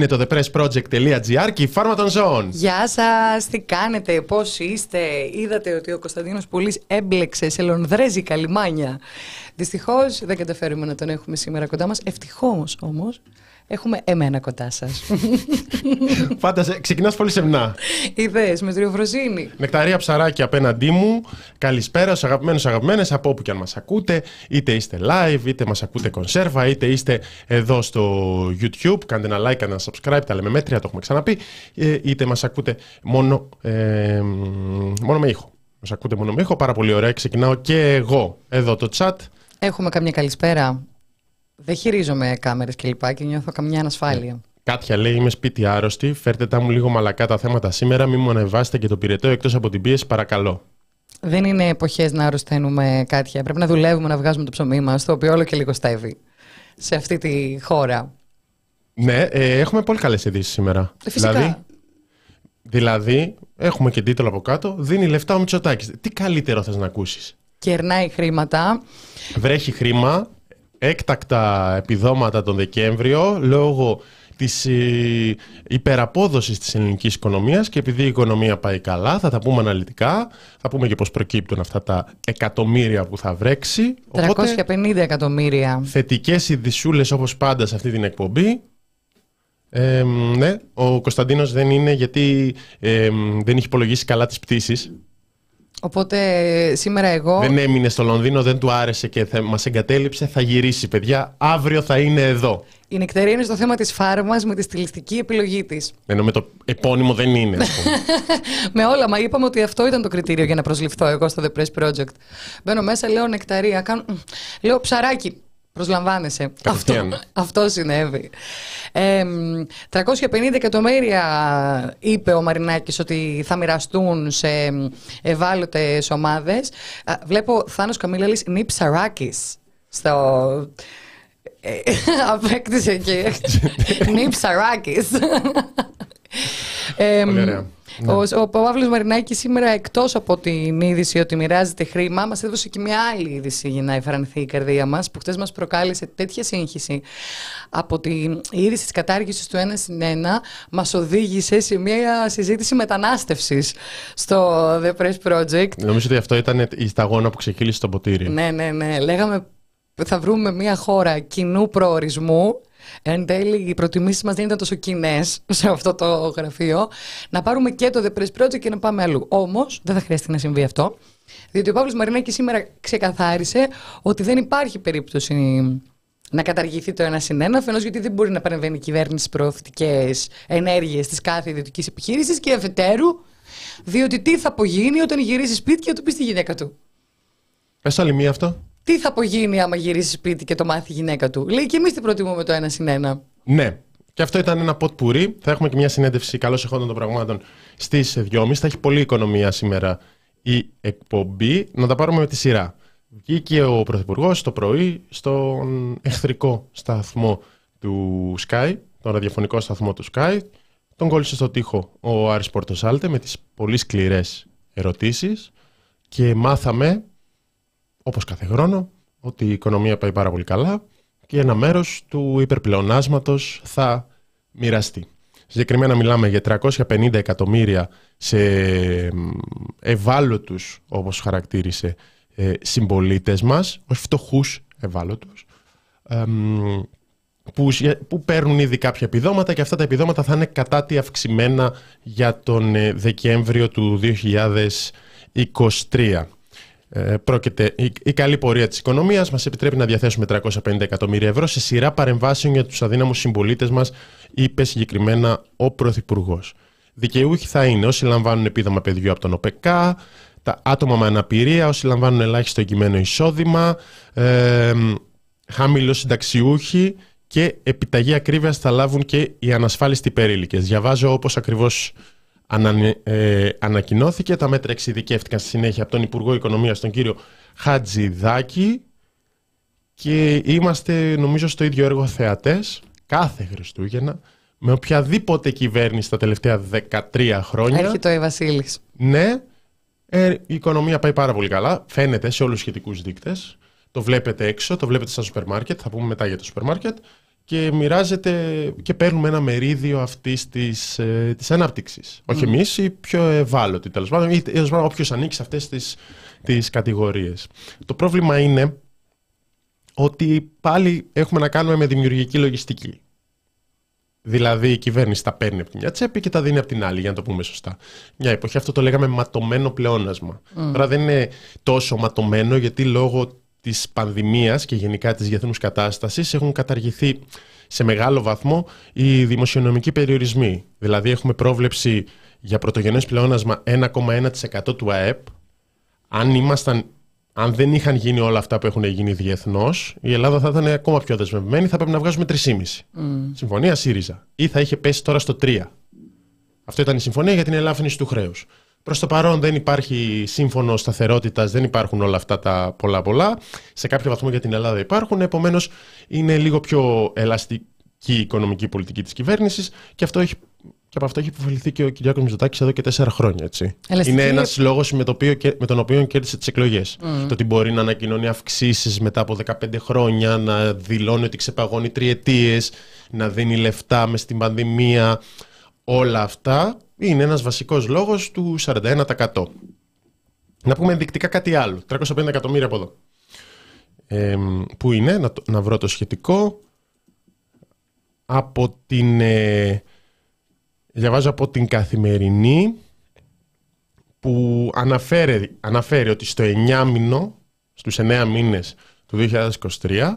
Είναι το thepressproject.gr και η φάρμα των ζώων. Γεια σας, τι κάνετε, πώς είστε; Είδατε ότι ο Κωνσταντίνος Πουλής έμπλεξε σε λονδρέζικα λιμάνια. Δυστυχώς δεν καταφέρουμε να τον έχουμε σήμερα κοντά μας. Ευτυχώς όμως έχουμε εμένα κοντά σας. Φάντασε, ξεκινάς πολύ σεμνά. Ιδέες με τριοφροσύνη. Νεκταρία ψαράκι απέναντί μου. Καλησπέρα στους αγαπημένους αγαπημένες από όπου και αν μας ακούτε. Είτε είστε live, είτε μας ακούτε κονσέρβα, είτε είστε εδώ στο YouTube. Κάντε ένα like, ένα subscribe, τα λέμε μέτρια, το έχουμε ξαναπεί. Ε, είτε μας ακούτε μόνο, ε, μόνο με ήχο. Μας ακούτε μόνο με ήχο, πάρα πολύ ωραία. Ξεκινάω και εγώ εδώ το chat. Έχουμε καμιά καλησπέρα. Δεν χειρίζομαι κάμερες και λοιπά και νιώθω καμιά ανασφάλεια. Κάτια λέει: Είμαι σπίτι άρρωστη. Φέρτε τα μου λίγο μαλακά τα θέματα σήμερα. Μην μου ανεβάσετε και το πυρετό εκτός από την πίεση, παρακαλώ. Δεν είναι εποχές να αρρωσταίνουμε κάτια. Πρέπει να δουλεύουμε να βγάζουμε το ψωμί μας, το οποίο όλο και λιγοστεύει σε αυτή τη χώρα. Ναι, ε, έχουμε πολύ καλές ειδήσεις σήμερα. Ε, φυσικά. Δηλαδή, δηλαδή, έχουμε και τίτλο από κάτω: Δίνει λεφτά ο Μητσοτάκης. Τι καλύτερο θες να ακούσεις; Κερνάει χρήματα. Βρέχει χρήμα, έκτακτα επιδόματα τον Δεκέμβριο λόγω της ε, υπεραπόδοσης της ελληνικής οικονομίας και επειδή η οικονομία πάει καλά, θα τα πούμε αναλυτικά, θα πούμε και πώς προκύπτουν αυτά τα εκατομμύρια που θα βρέξει. 350 εκατομμύρια. Θετικές ειδισούλες όπως πάντα σε αυτή την εκπομπή. Ε, ναι, ο Κωνσταντίνος δεν είναι γιατί ε, δεν έχει υπολογίσει καλά τις πτήσεις. Οπότε σήμερα εγώ. Δεν έμεινε στο Λονδίνο, δεν του άρεσε και θα, μας εγκατέλειψε. Θα γυρίσει, παιδιά. Αύριο θα είναι εδώ. Η νεκτερία είναι στο θέμα της φάρμας με τη στιλιστική επιλογή της. Ενώ με το επώνυμο δεν είναι, ας πούμε. με όλα, μα είπαμε ότι αυτό ήταν το κριτήριο για να προσληφθώ εγώ στο The Press Project. Μπαίνω μέσα, λέω νεκταρία, κάνω... λέω ψαράκι. Προσλαμβάνεσαι. Αυτό, αυτό συνέβη. Ε, 350 εκατομμύρια είπε ο Μαρινάκης ότι θα μοιραστούν σε ευάλωτες ομάδες. Βλέπω Θάνος Καμίλαλης νη ψαράκης στο... Ε, απέκτησε και νη ψαράκης. Πολύ ωραία. Ναι. Ο, ο Παύλος Μαρινάκης σήμερα, εκτός από την είδηση ότι μοιράζεται χρήμα, μας έδωσε και μια άλλη είδηση για να εφαρανθεί η καρδία μας, που χτε μας προκάλεσε τέτοια σύγχυση. Από την είδηση της κατάργησης του 1 συν 1, μας οδήγησε σε μια συζήτηση μετανάστευσης στο The Press Project. Νομίζω ότι αυτό ήταν η σταγόνα που ξεκύλησε το ποτήρι. Ναι, ναι, ναι. Λέγαμε θα βρούμε μια χώρα κοινού προορισμού Εν τέλει, οι προτιμήσεις μας δεν ήταν τόσο κοινές σε αυτό το γραφείο. Να πάρουμε και το The Press Project και να πάμε αλλού. Όμως, δεν θα χρειαστεί να συμβεί αυτό. Διότι ο Παύλος Μαρινάκης σήμερα ξεκαθάρισε ότι δεν υπάρχει περίπτωση να καταργηθεί το ένα συν ένα, αφενός γιατί δεν μπορεί να παρεμβαίνει η κυβέρνηση στις προωθητικέ ενέργειες της κάθε ιδιωτικής επιχείρησης και αφετέρου, διότι τι θα απογίνει όταν γυρίσει σπίτι και του πεις στη γυναίκα του. Πες άλλη μία αυτό τι θα απογίνει άμα γυρίσει σπίτι και το μάθει η γυναίκα του; Λέει και εμείς τι προτιμούμε το ένα συν ένα. Ναι. Και αυτό ήταν ένα ποτ πουρί. Θα έχουμε και μια συνέντευξη καλώς εχόντων των πραγμάτων στις 2.30. Θα έχει πολλή οικονομία σήμερα η εκπομπή. Να τα πάρουμε με τη σειρά. Βγήκε ο Πρωθυπουργός το πρωί στον εχθρικό σταθμό του Sky, τον ραδιοφωνικό σταθμό του Sky. Τον κόλλησε στο τοίχο ο Άρης Πορτοσάλτε με τις πολύ σκληρές ερωτήσεις και μάθαμε όπως κάθε χρόνο, ότι η οικονομία πάει πάρα πολύ καλά και ένα μέρος του υπερπλεονάσματος θα μοιραστεί. Συγκεκριμένα μιλάμε για 350 εκατομμύρια σε ευάλωτους, όπως χαρακτήρισε, ε, συμπολίτες μας, όχι φτωχούς ευάλωτους, που, που παίρνουν ήδη κάποια επιδόματα και αυτά τα επιδόματα θα είναι κατά τη αυξημένα για τον ε, Δεκέμβριο του 2023. Ε, πρόκειται, η, η καλή πορεία της οικονομίας μας επιτρέπει να διαθέσουμε 350 εκατομμύρια ευρώ σε σειρά παρεμβάσεων για τους αδύναμους συμπολίτες μας, είπε συγκεκριμένα ο Πρωθυπουργός. Δικαιούχοι θα είναι όσοι λαμβάνουν επίδομα παιδιού από τον ΟΠΕΚΑ, τα άτομα με αναπηρία, όσοι λαμβάνουν ελάχιστο εγκυμένο εισόδημα, ε, χαμηλό συνταξιούχοι και επιταγή ακρίβειας θα λάβουν και οι ανασφάλιστοι περίλικες. Διαβάζω όπως ακριβώς ανα, ε, ανακοινώθηκε. Τα μέτρα εξειδικεύτηκαν στη συνέχεια από τον Υπουργό Οικονομίας, τον κύριο Χατζηδάκη και είμαστε νομίζω στο ίδιο έργο θεατές κάθε Χριστούγεννα με οποιαδήποτε κυβέρνηση τα τελευταία 13 χρόνια. Έρχεται ο Βασίλης. Ναι, ε, η οικονομία πάει πάρα πολύ καλά. Φαίνεται σε όλους τους σχετικούς δείκτες. Το βλέπετε έξω, το βλέπετε στα σούπερ μάρκετ. Θα πούμε μετά για το σούπερ μάρκετ. Και μοιράζεται και παίρνουμε ένα μερίδιο αυτής της ε, της ανάπτυξης. Όχι εμείς, οι πιο ευάλωτοι τέλος πάντων, ή όποιος ανήκει σε αυτές τις κατηγορίες. Το πρόβλημα είναι ότι πάλι έχουμε να κάνουμε με δημιουργική λογιστική. Δηλαδή η κυβέρνηση τα παίρνει από τη μια τσέπη και τα δίνει από την άλλη, για να το πούμε σωστά. Μια εποχή αυτό το λέγαμε ματωμένο πλεόνασμα. Mm. Τώρα δεν είναι τόσο ματωμένο γιατί λόγω της πανδημίας και γενικά της διεθνούς κατάστασης έχουν καταργηθεί σε μεγάλο βαθμό οι δημοσιονομικοί περιορισμοί. Δηλαδή έχουμε πρόβλεψη για πρωτογενές πλεόνασμα 1,1% του ΑΕΠ. Αν, ήμασταν, αν δεν είχαν γίνει όλα αυτά που έχουν γίνει διεθνώς, η Ελλάδα θα ήταν ακόμα πιο δεσμευμένη, θα πρέπει να βγάζουμε 3,5. Mm. Συμφωνία ΣΥΡΙΖΑ. Ή θα είχε πέσει τώρα στο 3. Αυτό ήταν η συμφωνία για την ελάφρυνση του χρέους. Προς το παρόν δεν υπάρχει σύμφωνο σταθερότητας, δεν υπάρχουν όλα αυτά τα πολλά πολλά. Σε κάποιο βαθμό για την Ελλάδα υπάρχουν. Επομένως, είναι λίγο πιο ελαστική η οικονομική πολιτική της κυβέρνησης και αυτό έχει και από αυτό έχει υποφεληθεί και ο Κυριάκος Μητσοτάκης εδώ και τέσσερα χρόνια. Έτσι. Είναι ένας λόγος με, με τον οποίο κέρδισε τις εκλογές. Mm. Το ότι μπορεί να ανακοινώνει αυξήσεις μετά από 15 χρόνια, να δηλώνει ότι ξεπαγώνει τριετίες, να δίνει λεφτά μες στην πανδημία. Όλα αυτά είναι ένας βασικός λόγος του 41%. Να πούμε ενδεικτικά κάτι άλλο. 350 εκατομμύρια από εδώ. Ε, πού είναι, να, να βρω το σχετικό. Από την... Ε, διαβάζω από την Καθημερινή που αναφέρει, αναφέρει ότι στο 9 μήνο, στους 9 μήνες του 2023,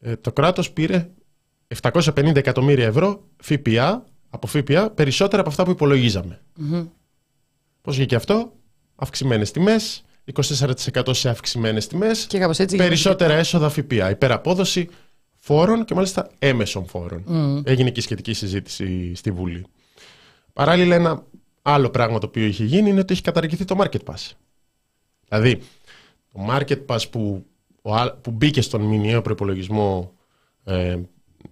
ε, το κράτος πήρε 750 εκατομμύρια ευρώ ΦΠΑ από ΦΠΑ περισσότερα από αυτά που υπολογίζαμε. Mm-hmm. Πώς βγήκε αυτό, αυξημένες τιμές, 24% σε αυξημένες τιμές, περισσότερα έσοδα ΦΠΑ, υπεραπόδοση φόρων και μάλιστα έμεσων φόρων. Mm. Έγινε και η σχετική συζήτηση στη Βουλή. Παράλληλα, ένα άλλο πράγμα το οποίο είχε γίνει είναι ότι έχει καταργηθεί το Market Pass. Δηλαδή, το Market Pass που, που μπήκε στον μηνιαίο προπολογισμό ε,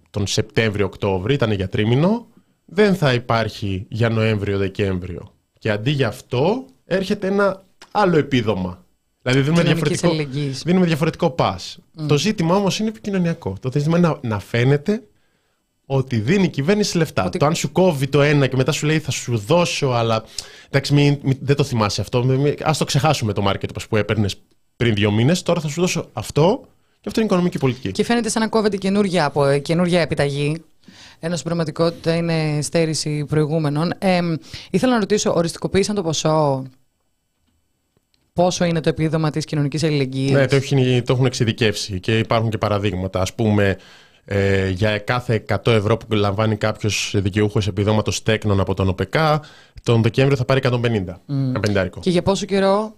τον Σεπτέμβριο-Οκτώβριο ήταν για τρίμηνο, δεν θα υπάρχει για Νοέμβριο-Δεκέμβριο. Και αντί για αυτό έρχεται ένα άλλο επίδομα. Δηλαδή δίνουμε διαφορετικό, δίνουμε διαφορετικό pass. Το ζήτημα όμως είναι επικοινωνιακό. Το ζήτημα είναι να, να φαίνεται ότι δίνει η κυβέρνηση λεφτά. Το αν σου κόβει το ένα και μετά σου λέει θα σου δώσω, αλλά εντάξει, δεν το θυμάσαι αυτό. Α το ξεχάσουμε το market που έπαιρνες πριν δύο μήνες. Τώρα θα σου δώσω αυτό και αυτό είναι η οικονομική πολιτική. Και φαίνεται σαν να κόβεται καινούργια, από, καινούργια επιταγή ενώ στην πραγματικότητα είναι στέρηση προηγούμενων. Ε, ήθελα να ρωτήσω, οριστικοποίησαν το ποσό; Πόσο είναι το επίδομα της κοινωνικής αλληλεγγύης; Ναι, το, το έχουν εξειδικεύσει και υπάρχουν και παραδείγματα. Ας πούμε, ε, για κάθε 100 ευρώ που λαμβάνει κάποιος δικαιούχος επιδόματος τέκνων από τον ΟΠΕΚΑ, τον Δεκέμβριο θα πάρει 150. Mm. Και για πόσο καιρό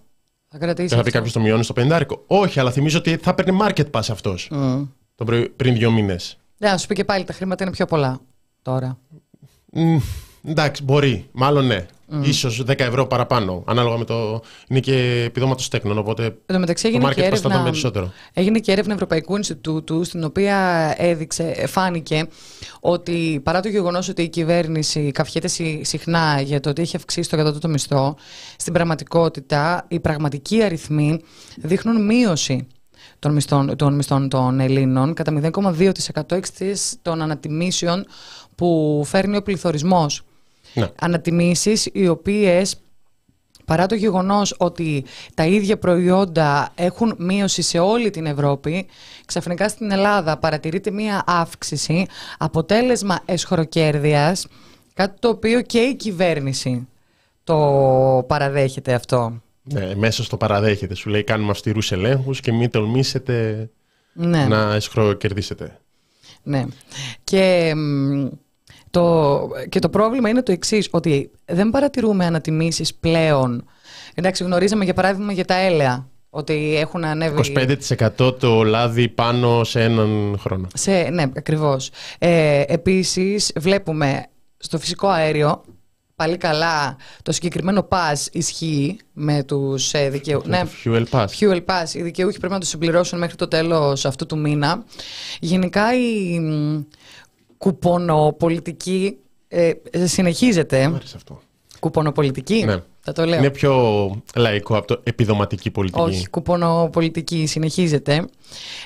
θα κρατήσει. Και θα πει κάποιος το μειώνει στο 50. Όχι, αλλά θυμίζω ότι θα παίρνει market pass αυτός mm. πριν δύο μήνες. Ναι, να σου πει και πάλι τα χρήματα είναι πιο πολλά τώρα. Mm, εντάξει, μπορεί. Μάλλον ναι. Mm. Ίσως 10 ευρώ παραπάνω. Ανάλογα με το. Είναι και επιδόματος τέκνων. Οπότε. Εν τω μεταξύ έγινε και, έρευνα, περισσότερο. έγινε και έρευνα Ευρωπαϊκού Ινστιτούτου, στην οποία έδειξε, φάνηκε ότι παρά το γεγονός ότι η κυβέρνηση καυχέται συχνά για το ότι έχει αυξήσει το κατώτατο μισθό, στην πραγματικότητα οι πραγματικοί αριθμοί δείχνουν μείωση των μισθών των, μισθών των Ελλήνων κατά 0,2% εξαιτίας των ανατιμήσεων που φέρνει ο πληθωρισμός. Ναι. Ανατιμήσεις οι οποίες παρά το γεγονός ότι τα ίδια προϊόντα έχουν μείωση σε όλη την Ευρώπη, ξαφνικά στην Ελλάδα παρατηρείται μία αύξηση, αποτέλεσμα εσχροκέρδειας, κάτι το οποίο και η κυβέρνηση το παραδέχεται αυτό. Ναι, μέσα στο παραδέχεται. Σου λέει κάνουμε αυστηρούς ελέγχους και μην τολμήσετε Ναι. να εσχροκερδίσετε. Ναι. Και, μ, το, και το πρόβλημα είναι το εξής, ότι δεν παρατηρούμε ανατιμήσεις πλέον. Εντάξει, γνωρίζαμε για παράδειγμα για τα έλαια, ότι έχουν ανέβει... 25% το λάδι πάνω σε έναν χρόνο. Σε, ναι, ακριβώς. Ε, επίσης, βλέπουμε στο φυσικό αέριο, πάλι καλά, το συγκεκριμένο pass ισχύει με τους ε, δικαιού... Το Fuel Pass. Fuel Pass. Οι δικαιούχοι πρέπει να το συμπληρώσουν μέχρι το τέλος αυτού του μήνα. Γενικά η μ, κουπονοπολιτική ε, συνεχίζεται. Μ' άρεσε αυτό. Κουπονοπολιτική; Ναι. Θα το λέω. Είναι πιο λαϊκό από το επιδοματική πολιτική. Όχι, κουπονοπολιτική συνεχίζεται.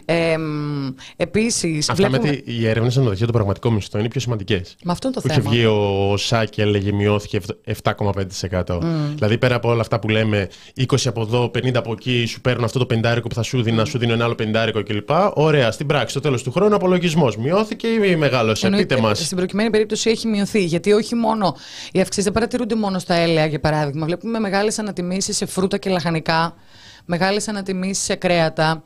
Ε, μ, επίσης, Αυτά βλέπουμε... με τη, οι έρευνες στο δοχείο των πραγματικών μισθών είναι πιο σημαντικές. Με αυτό είναι το Που είχε θέμα. βγει ο ΣΑ και έλεγε μειώθηκε 7,5%. Δηλαδή πέρα από όλα αυτά που λέμε 20 από εδώ, 50 από εκεί, σου παίρνουν αυτό το πεντάρικο που θα σου δίνει, να σου δίνει ένα άλλο πεντάρικο κλπ. Ωραία, στην πράξη, στο τέλος του χρόνου απολογισμός. Μειώθηκε ή μεγάλωσε. Εννοείται, Πείτε μας. Στην προκειμένη περίπτωση έχει μειωθεί. Γιατί όχι μόνο οι αυξήσεις δεν παρατηρούνται μόνο στα έλαια, για παράδειγμα. Βλέπουμε μεγάλες ανατιμήσεις σε φρούτα και λαχανικά, μεγάλες ανατιμήσεις σε κρέατα.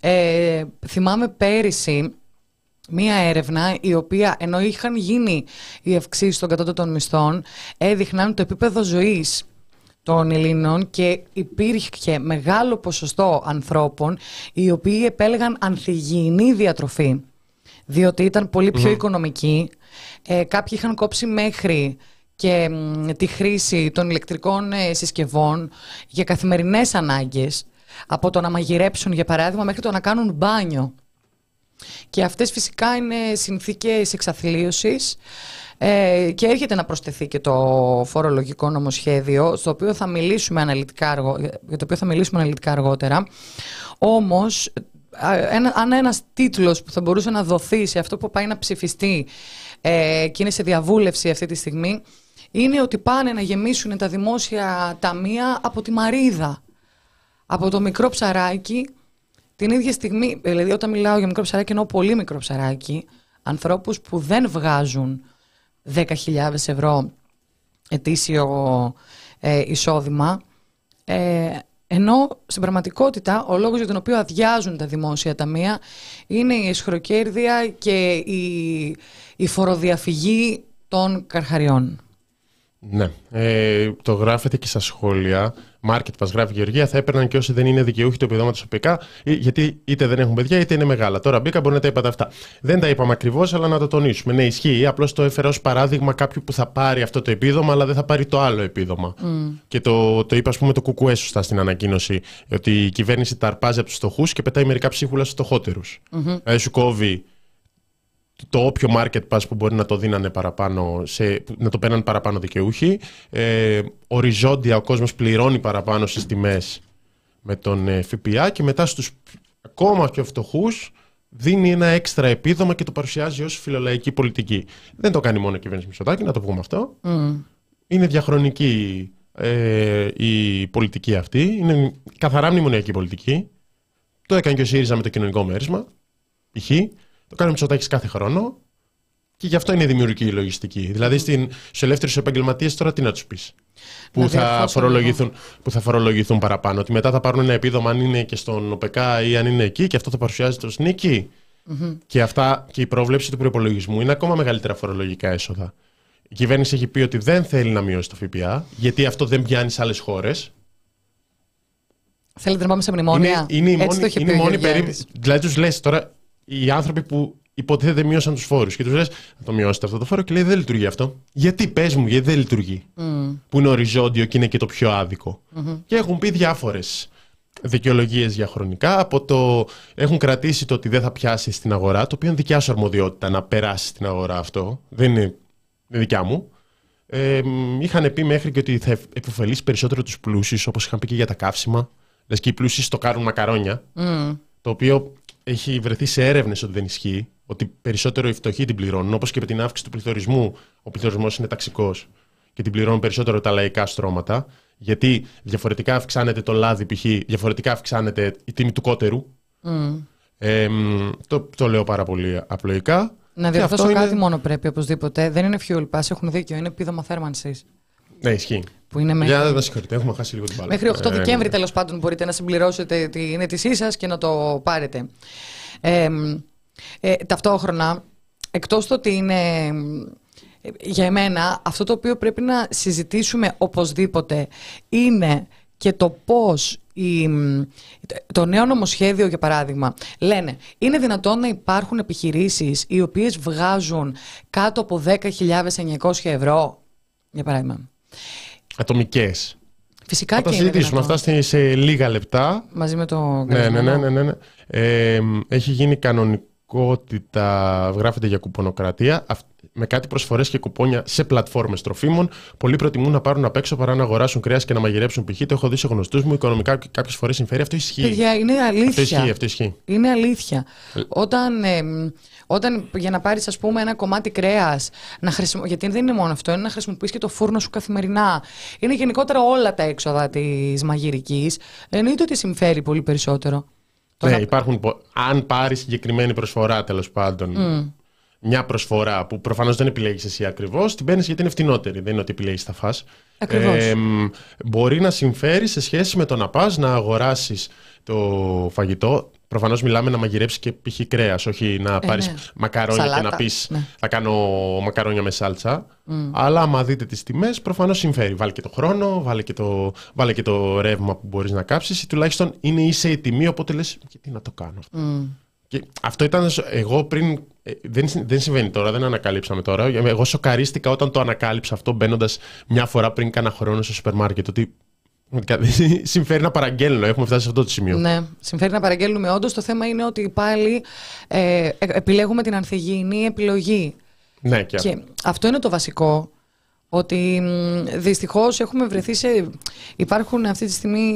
Ε, θυμάμαι πέρυσι μία έρευνα η οποία ενώ είχαν γίνει οι αυξήσεις των κατώτατων μισθών έδειχναν το επίπεδο ζωής των Ελλήνων και υπήρχε μεγάλο ποσοστό ανθρώπων οι οποίοι επέλεγαν ανθυγιεινή διατροφή διότι ήταν πολύ πιο οικονομική. Ε, κάποιοι είχαν κόψει μέχρι και μ, τη χρήση των ηλεκτρικών ε, συσκευών για καθημερινές ανάγκες από το να μαγειρέψουν για παράδειγμα μέχρι το να κάνουν μπάνιο. Και αυτές φυσικά είναι συνθήκες εξαθλίωσης ε, και έρχεται να προσθεθεί και το φορολογικό νομοσχέδιο στο οποίο θα μιλήσουμε αναλυτικά αργο, για το οποίο θα μιλήσουμε αναλυτικά αργότερα. Όμως, α, ένα, αν ένας τίτλος που θα μπορούσε να δοθεί σε αυτό που πάει να ψηφιστεί ε, και είναι σε διαβούλευση αυτή τη στιγμή είναι ότι πάνε να γεμίσουν τα δημόσια ταμεία από τη Μαρίδα. Από το μικρό ψαράκι την ίδια στιγμή, δηλαδή όταν μιλάω για μικρό ψαράκι εννοώ πολύ μικρό ψαράκι, ανθρώπους που δεν βγάζουν 10.000 ευρώ ετήσιο ε, εισόδημα, ε, ενώ στην πραγματικότητα ο λόγος για τον οποίο αδειάζουν τα δημόσια ταμεία είναι η εσχροκέρδεια και η, η φοροδιαφυγή των καρχαριών. Ναι. Ε, το γράφετε και στα σχόλια. Market Pass γράφει η Γεωργία. Θα έπαιρναν και όσοι δεν είναι δικαιούχοι του επιδόματο ΟΠΕΚΑ, ε, γιατί είτε δεν έχουν παιδιά είτε είναι μεγάλα. Τώρα μπήκα, μπορεί να τα είπατε αυτά. Δεν τα είπαμε ακριβώς, αλλά να το τονίσουμε. Ναι, ισχύει. Απλώς το έφερα ως παράδειγμα κάποιου που θα πάρει αυτό το επίδομα, αλλά δεν θα πάρει το άλλο επίδομα. Και το, το είπε, ας πούμε, το κουκουέ σωστά στην ανακοίνωση. Ότι η κυβέρνηση τα αρπάζει από τους φτωχούς και πετάει μερικά ψίχουλα στους φτωχότερους. Δηλαδή σου κόβει το όποιο market pass που μπορεί να το δίνανε παραπάνω, σε, να το παίρναν παραπάνω δικαιούχοι. Ε, οριζόντια ο κόσμος πληρώνει παραπάνω στις τιμές με τον ε, ΦΠΑ και μετά στους ακόμα πιο φτωχούς δίνει ένα έξτρα επίδομα και το παρουσιάζει ως φιλολαϊκή πολιτική. Δεν το κάνει μόνο η κυβέρνηση Μητσοτάκη, να το πούμε αυτό. Είναι διαχρονική ε, η πολιτική αυτή. Είναι καθαρά μνημονιακή πολιτική. Το έκανε και ο ΣΥΡΙΖΑ με το κοινωνικό μέρισμα. Π.χ. Το κάνει ο Μητσοτάκης κάθε χρόνο. Και γι' αυτό είναι δημιουργική η λογιστική. Δηλαδή στην, στους ελεύθερους επαγγελματίες τώρα τι να τους πεις; Που, Να θα διορθώσω φορολογηθούν, που θα φορολογηθούν παραπάνω. Ότι μετά θα πάρουν ένα επίδομα αν είναι και στον ΟΠΕΚΑ ή αν είναι εκεί και αυτό θα παρουσιάζεται ως νικη Και, αυτά, και η πρόβλεψη του προπολογισμού είναι ακόμα μεγαλύτερα φορολογικά έσοδα. Η κυβέρνηση έχει πει ότι δεν θέλει να μειώσει το ΦΠΑ, γιατί αυτό δεν πιάνει σε άλλες χώρες. Θέλετε να πάμε σε μνημόνια. Είναι, είναι η Έτσι μόνη, το είχε είναι πει η ο μόνη Γεωργιάδης. περίπτωση. Δηλαδή τους λες τώρα οι άνθρωποι που υποτίθεται μείωσαν τους φόρους και τους λες: Θα το μειώσετε αυτό το φόρο και λέει: Δεν λειτουργεί αυτό. Γιατί πες μου, γιατί δεν λειτουργεί. Που είναι οριζόντιο και είναι και το πιο αδικο Και έχουν πει διάφορες δικαιολογίες διαχρονικά. Από το έχουν κρατήσει το ότι δεν θα πιάσει στην αγορά, το οποίο είναι δικιά σου αρμοδιότητα να περάσει στην αγορά αυτό. Δεν είναι, είναι δικιά μου. Ε, μ, είχαν πει μέχρι και ότι θα επωφελήσει περισσότερο τους πλούσιους, όπως είχαν πει και για τα καύσιμα. Λες και οι πλούσιοι στο κάνουν μακαρόνια. Το οποίο έχει βρεθεί σε έρευνες ότι δεν ισχύει. Ότι περισσότερο οι φτωχοί την πληρώνουν. Όπως και με την αύξηση του πληθωρισμού. Ο πληθωρισμός είναι ταξικός και την πληρώνουν περισσότερο τα λαϊκά στρώματα. Γιατί διαφορετικά αυξάνεται το λάδι, π.χ. διαφορετικά αυξάνεται η τιμή του κότερου. Ε, μ, το, το λέω πάρα πολύ απλοϊκά. Να Και διορθώσω αυτό κάτι είναι- μόνο πρέπει οπωσδήποτε. Δεν είναι fuel pass, έχουν δίκιο. Είναι επίδομα θέρμανσης. Ναι, ισχύει. Που είναι Για μέχρι, να συγχωρείτε, έχουμε χάσει λίγο την μπάλα. μέχρι 8 Ε, Δεκέμβρη τέλος πάντων μπορείτε να συμπληρώσετε την αίτησή σας και να το πάρετε. Ε, ε, ταυτόχρονα, εκτός το ότι είναι ε, για εμένα αυτό το οποίο πρέπει να συζητήσουμε οπωσδήποτε είναι και το πώς η, το νέο νομοσχέδιο για παράδειγμα λένε είναι δυνατόν να υπάρχουν επιχειρήσεις οι οποίες βγάζουν κάτω από 10.900 ευρώ για παράδειγμα Ατομικές. φυσικά Θα τα και είναι συζητήσουμε δυνατόν. αυτά σε, σε λίγα λεπτά. μαζί με το Ναι, ναι, ναι, καλεσμένο. ναι, ναι, ναι. Ε, έχει γίνει κανονικότητα, γράφεται για κουπονοκρατία, αυ- με κάτι προσφορές και κουπόνια σε πλατφόρμες τροφίμων. Πολλοί προτιμούν να πάρουν απ' έξω παρά να αγοράσουν κρέας και να μαγειρέψουν π.χ. Το έχω δει σε γνωστούς μου. Οικονομικά κάποιες φορές συμφέρει. Αυτό ισχύει. Παιδιά, είναι αυτό αλήθεια. ισχύει, αυτό ισχύει. Είναι αλήθεια. Όταν, εμ, όταν για να πάρεις ας πούμε ένα κομμάτι κρέας, να χρησιμο... γιατί δεν είναι μόνο αυτό, είναι να χρησιμοποιείς και το φούρνο σου καθημερινά. Είναι γενικότερα όλα τα έξοδα της μαγειρικής. Εννοείται ότι συμφέρει πολύ περισσότερο. Το Ναι, να- υπάρχουν. πο- Αν πάρεις συγκεκριμένη προσφορά τέλος πάντων. Μια προσφορά που προφανώς δεν επιλέγεις εσύ ακριβώς, την παίρνεις γιατί είναι φτηνότερη. Δεν είναι ότι επιλέγεις τα φας. Ακριβώς. μ, μπορεί να συμφέρει σε σχέση με το να πας να αγοράσεις το φαγητό. Προφανώς μιλάμε να μαγειρέψεις και π.χ. κρέας, όχι να πάρεις ναι. μακαρόνια και Σαλάτα, να πεις ναι. θα κάνω μακαρόνια με σάλτσα. Αλλά άμα δείτε τις τιμές, προφανώς συμφέρει. Βάλε και το χρόνο, βάλε και το, βάλε και το ρεύμα που μπορείς να κάψεις, ή τουλάχιστον είναι ίσα η τιμή, οπότε λες, γιατί να το κάνω αυτό. Και αυτό ήταν σ- εγώ πριν. Ε, Δεν, συ- δεν συμβαίνει τώρα, δεν ανακαλύψαμε τώρα. Εγώ σοκαρίστηκα όταν το ανακάλυψα αυτό μπαίνοντας μια φορά πριν κάνα χρόνο στο σούπερ μάρκετ. Ότι πραγματικά δεν συμφέρει να παραγγέλνω. Έχουμε φτάσει σε αυτό το σημείο. Ναι, συμφέρει να παραγγέλνουμε όντως. Το θέμα είναι ότι πάλι ε, ε, επιλέγουμε την ανθυγιεινή επιλογή. Ναι, και, Και αυτό είναι το βασικό. Ότι δυστυχώς έχουμε βρεθεί σε. Υπάρχουν αυτή τη στιγμή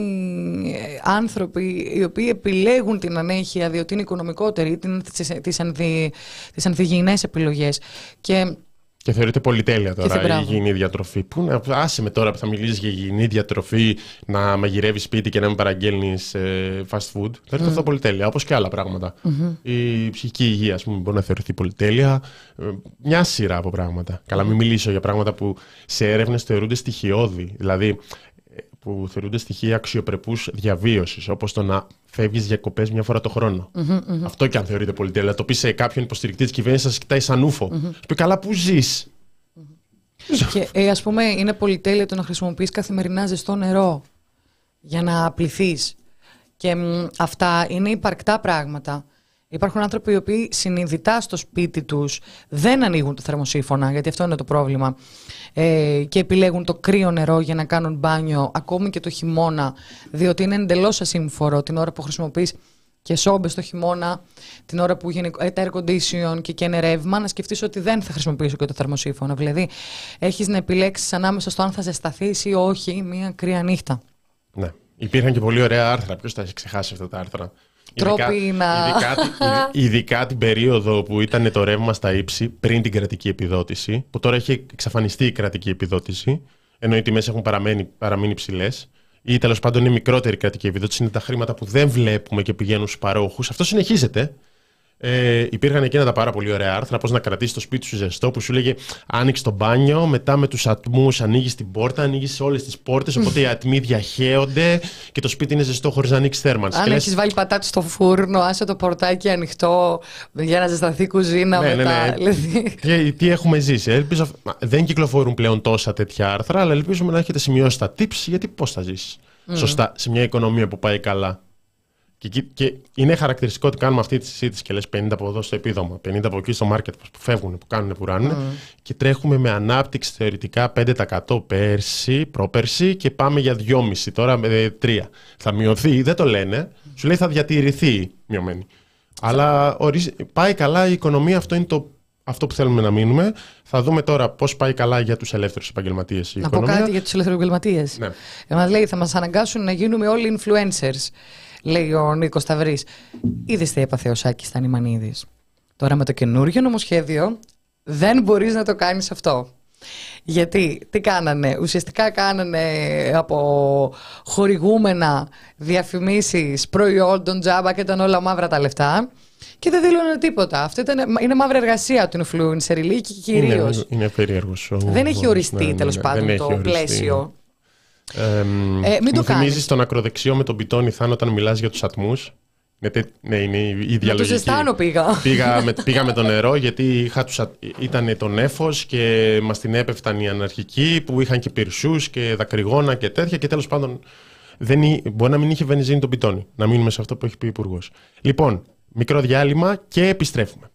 ε, άνθρωποι οι οποίοι επιλέγουν την ανέχεια διότι είναι οικονομικότερη, την- τις, τις, ανθι, τις ανθυγιεινές επιλογές. Και και θεωρείται πολυτέλεια θε- τώρα η μπράβο. υγιεινή διατροφή. Πού να, άσε με τώρα που θα μιλήσεις για υγιεινή διατροφή, να μαγειρεύεις σπίτι και να μην παραγγέλνεις fast food. Θεωρείται αυτό πολυτέλεια, όπως και άλλα πράγματα. Η ψυχική υγεία, ας πούμε, μπορεί να θεωρηθεί πολυτέλεια. Ε, Μια σειρά από πράγματα. Καλά, μην μιλήσω για πράγματα που σε έρευνες θεωρούνται στοιχειώδη. Δηλαδή, ε, που θεωρούνται στοιχεία αξιοπρεπούς διαβίωσης, όπως το να φεύγεις διακοπέ μια φορά το χρονο Αυτό και αν θεωρείται πολυτέλεια. Το πει σε κάποιον υποστηρικτή της κυβέρνησης, σας κοιτάει σαν ούφο. Σου πει καλά, πού ζεις; Και ε, ας πούμε είναι πολυτέλεια το να χρησιμοποιείς καθημερινά ζεστό νερό για να πληθείς. Και μ, αυτά είναι υπαρκτά πράγματα. Υπάρχουν άνθρωποι οι οποίοι συνειδητά στο σπίτι τους δεν ανοίγουν το θερμοσύφωνα, γιατί αυτό είναι το πρόβλημα, ε, και επιλέγουν το κρύο νερό για να κάνουν μπάνιο ακόμη και το χειμώνα, διότι είναι εντελώς ασύμφορο την ώρα που χρησιμοποιείς και σόμπες το χειμώνα, την ώρα που γενικ... ε, τα air condition και καίνε ρεύμα, να σκεφτείς ότι δεν θα χρησιμοποιήσω και το θερμοσύφωνο. Δηλαδή, έχεις να επιλέξεις ανάμεσα στο αν θα ζεσταθείς ή όχι μία κρύα νύχτα. Ναι. Υπήρχαν και πολύ ωραία άρθρα. Ποιος τα έχει ξεχάσει αυτά τα άρθρα; Τρόποι ειδικά, να- Ειδικά, τη- ειδικά την περίοδο που ήταν το ρεύμα στα ύψη πριν την κρατική επιδότηση, που τώρα έχει εξαφανιστεί η κρατική επιδότηση, ενώ οι τιμές έχουν παραμένει, παραμείνει ψηλές, ή τέλος πάντων είναι μικρότερη η κρατική επιδότηση, είναι τα χρήματα που δεν βλέπουμε και πηγαίνουν στους παρόχους. Αυτό συνεχίζεται. Ε, υπήρχαν εκείνα τα πάρα πολύ ωραία άρθρα. Πώς να κρατήσεις το σπίτι σου ζεστό, που σου λέγε Άνοιξε το μπάνιο, μετά με τους ατμούς ανοίγεις την πόρτα, ανοίγεις όλες τις πόρτες. Οπότε οι ατμοί διαχέονται και το σπίτι είναι ζεστό χωρίς να ανοίξεις θέρμανση. Αν Και λες, έχεις βάλει πατάτη στο φούρνο, άσε το πορτάκι ανοιχτό για να ζεσταθεί η κουζίνα Ναι, ναι, μετά. ναι. Δηλαδή, τι, τι έχουμε ζήσει. Ελπίζω, μα, δεν κυκλοφορούν πλέον τόσα τέτοια άρθρα, αλλά ελπίζουμε να έχετε σημειώσει τα tips γιατί πώς θα ζήσεις σωστά σε μια οικονομία που πάει καλά. Και, εκεί- και είναι χαρακτηριστικό ότι κάνουμε αυτή τη συζήτηση και λες 50 από εδώ στο επίδομα, 50 από εκεί στο market που φεύγουν, που κάνουν, που ράνουν και τρέχουμε με ανάπτυξη θεωρητικά 5% πέρσι, πρόπερσι και πάμε για 2,5 τώρα με 3. Θα μειωθεί, δεν το λένε, σου λέει θα διατηρηθεί μειωμένη. Αλλά ορίζει- πάει καλά η οικονομία, αυτό είναι το, αυτό που θέλουμε να μείνουμε. Θα δούμε τώρα πώς πάει καλά για τους ελεύθερους επαγγελματίες η να πω οικονομία. κάτι για τους ελευθεροπαγγελματίε. Ναι. Μας λέει, θα μας αναγκάσουν να γίνουμε όλοι influencers, λέει ο Νίκος Σταυρής. Είδες τι έπαθε ο Σάκης Τανιμανίδη. Τώρα με το καινούριο νομοσχέδιο δεν μπορείς να το κάνεις αυτό. Γιατί, τι κάνανε, ουσιαστικά κάνανε από χορηγούμενα διαφημίσεις προϊόντων τζάμπα και ήταν όλα μαύρα τα λεφτά και δεν δήλωνε τίποτα. Αυτό ήταν, είναι μαύρη εργασία του influencer, ηλίκη κυρίως. Είναι, είναι περίεργο. Δεν έχει οριστεί ναι, ναι, τέλος ναι, πάντων το πλαίσιο. Ε, ε, μην το θυμίζεις τον ακροδεξιό με τον πιτόνι Θάνο όταν μιλάς για τους ατμούς. Ναι, είναι η διαλογική. Με το πήγα. Πήγα με, πήγα με το νερό γιατί είχα τους, ήταν το νέφος και μας την έπεφταν οι αναρχικοί που είχαν και πυρσούς και δακρυγόνα και τέτοια και τέλος πάντων δεν, μπορεί να μην είχε βενζίνη το πιτόνι. Να μείνουμε σε αυτό που έχει πει ο υπουργός. Λοιπόν, μικρό διάλειμμα και επιστρέφουμε.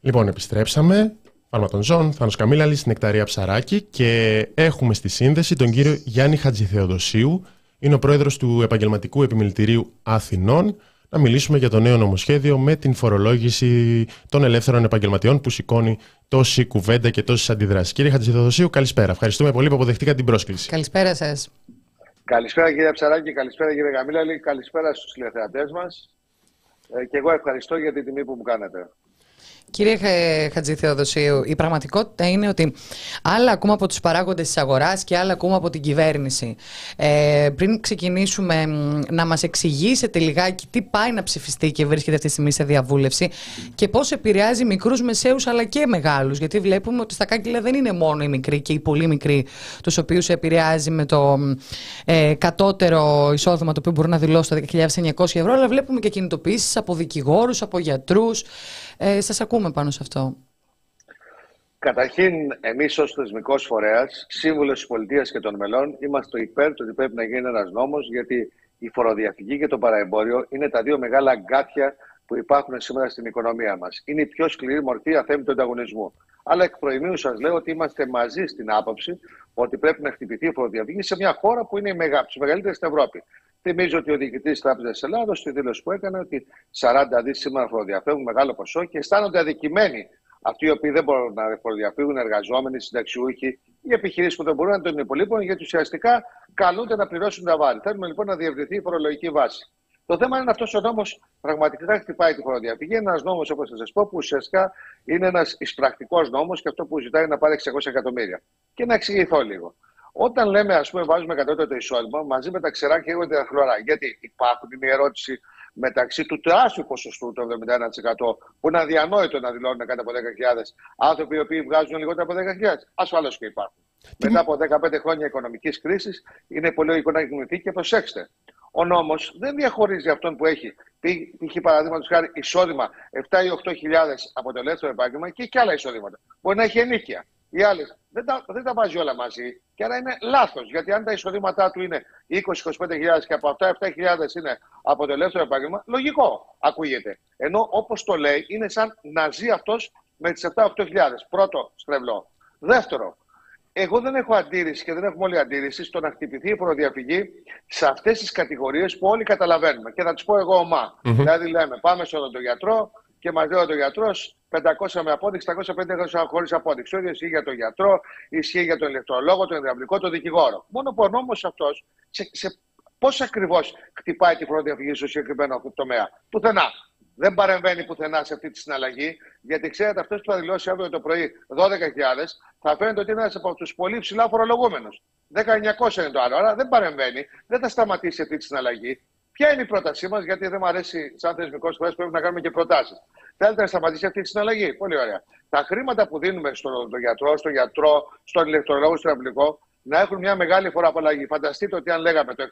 Λοιπόν, επιστρέψαμε. Πάμε τον Ζων, Θάνος Καμίλαλης, στην Εκταρία Ψαράκη και έχουμε στη σύνδεση τον κύριο Γιάννη Χατζηθεοδοσίου. Είναι ο πρόεδρος του Επαγγελματικού Επιμελητηρίου Αθηνών. Να μιλήσουμε για το νέο νομοσχέδιο με την φορολόγηση των ελεύθερων επαγγελματιών που σηκώνει τόση κουβέντα και τόσες αντιδράσεις. Κύριε Χατζηθεοδοσίου, καλησπέρα. Ευχαριστούμε πολύ που αποδεχτήκατε την πρόσκληση. Καλησπέρα σας. Καλησπέρα κύριε Ψαράκη, καλησπέρα κύριε Καμίλαλη, καλησπέρα στους τηλεθεατές μας. Ε, και εγώ ευχαριστώ για την τιμή που μου κάνετε. Κύριε Χατζη Θεοδοσίου, η πραγματικότητα είναι ότι άλλα ακούμε από τους παράγοντες της αγοράς και άλλα ακούμε από την κυβέρνηση. Ε, πριν ξεκινήσουμε να μας εξηγήσετε λιγάκι τι πάει να ψηφιστεί και βρίσκεται αυτή τη στιγμή σε διαβούλευση και πώς επηρεάζει μικρούς, μεσαίους αλλά και μεγάλους. Γιατί βλέπουμε ότι στα κάγκελα δεν είναι μόνο οι μικροί και οι πολύ μικροί τους οποίους επηρεάζει με το ε, κατώτερο εισόδημα το οποίο μπορούν να δηλώσουν τα 10.900 ευρώ αλλά βλέπουμε και κινητοποιήσεις από δικηγόρους, από γιατρούς. Ε, σας ακούμε πάνω σε αυτό. Καταρχήν, εμείς ως θεσμικός φορέας, σύμβουλος της πολιτείας και των μελών, είμαστε υπέρ του ότι πρέπει να γίνει ένας νόμος, γιατί η φοροδιαφυγή και το παραεμπόριο είναι τα δύο μεγάλα αγκάθια που υπάρχουν σήμερα στην οικονομία μας. Είναι η πιο σκληρή μορφή αθέμητου ανταγωνισμού. Αλλά εκ προημίου σας λέω ότι είμαστε μαζί στην άποψη ότι πρέπει να χτυπηθεί η φοροδιαφυγής σε μια χώρα που είναι από τι μεγαλύτερε στην Ευρώπη. Θυμίζω ότι ο διοικητής της Τράπεζας Ελλάδος στη δήλωση που έκανε ότι 40 δις σήμερα φοροδιαφεύγουν μεγάλο ποσό και αισθάνονται αδικημένοι αυτοί οι οποίοι δεν μπορούν να φοροδιαφύγουν, εργαζόμενοι, συνταξιούχοι ή επιχειρήσεις που δεν μπορούν να τον υπολείπουν, γιατί ουσιαστικά καλούνται να πληρώσουν τα βάρη. Θέλουμε λοιπόν να διευρυνθεί η φορολογική βάση. Το θέμα είναι αυτός ο νόμος πραγματικά χτυπάει τη φοροδιαφυγή. Είναι ένας νόμος, όπως θα σας πω, που ουσιαστικά είναι ένας εισπρακτικός νόμος και αυτό που ζητάει να πάρει 600 εκατομμύρια. Και να εξηγηθώ λίγο. Όταν λέμε, ας πούμε, βάζουμε κατώτατο εισόδημα μαζί με τα ξεράκια και τα χλωρά. Γιατί υπάρχουν, είναι η ερώτηση μεταξύ του τεράστιου ποσοστού, το 71%, που είναι αδιανόητο να δηλώνουν κάτω από 10.000 άνθρωποι οι οποίοι βγάζουν λιγότερο από 10.000. Ασφαλώς και υπάρχουν. Τι... Μετά από 15 χρόνια οικονομικής κρίσης, είναι πολύ λογικό να εκμηθεί και προσέξτε. Ο νόμος δεν διαχωρίζει αυτόν που έχει, π.χ. παραδείγματος χάρη, εισόδημα 7 ή 8 από το ελεύθερο επάγγελμα και και άλλα εισόδηματα. Μπορεί να έχει ενίκεια. Οι άλλες δεν τα, δεν τα βάζει όλα μαζί. Και άρα είναι λάθος. Γιατί αν τα εισοδήματά του είναι 20-25 και από αυτά 7.000 είναι από το ελεύθερο επάγγελμα, λογικό ακούγεται. Ενώ όπως το λέει, είναι σαν να ζει αυτός με τις 7-8.000. Πρώτο στρεβλό. Δεύτερο, εγώ δεν έχω αντίρρηση και δεν έχουμε όλοι αντίρρηση στο να χτυπηθεί η προδιαφυγή σε αυτές τις κατηγορίες που όλοι καταλαβαίνουμε. Και θα τις πω εγώ ομά. Mm-hmm. Δηλαδή, λέμε, πάμε στον οδοντογιατρό και μας λέει ο γιατρό 500 με απόδειξη, 350 χωρίς απόδειξη. Όχι ισχύει για τον γιατρό, ισχύει για τον ηλεκτρολόγο, τον υδραυλικό, τον δικηγόρο. Μόνο που ο νόμος αυτός σε, σε πώς ακριβώς χτυπάει τη προδιαφυγή στο συγκεκριμένο τομέα. Πουθενά δεν παρεμβαίνει πουθενά σε αυτή τη συναλλαγή, γιατί ξέρετε, αυτό που θα δηλώσει αύριο το πρωί 12.000 θα φαίνεται ότι είναι ένας από τους πολύ ψηλά φορολογούμενους. 1900 είναι το άλλο. Άρα δεν παρεμβαίνει, δεν θα σταματήσει αυτή τη συναλλαγή. Ποια είναι η πρότασή μας, γιατί δεν μου αρέσει σαν θεσμικός φορέας, πρέπει να κάνουμε και προτάσεις. Θέλετε να σταματήσει αυτή τη συναλλαγή; Πολύ ωραία. Τα χρήματα που δίνουμε στον γιατρό, στον γιατρό, στον ηλεκτρολόγο, στον αυλικό, να έχουν μια μεγάλη φοροαπαλλαγή. Φανταστείτε ότι αν λέγαμε το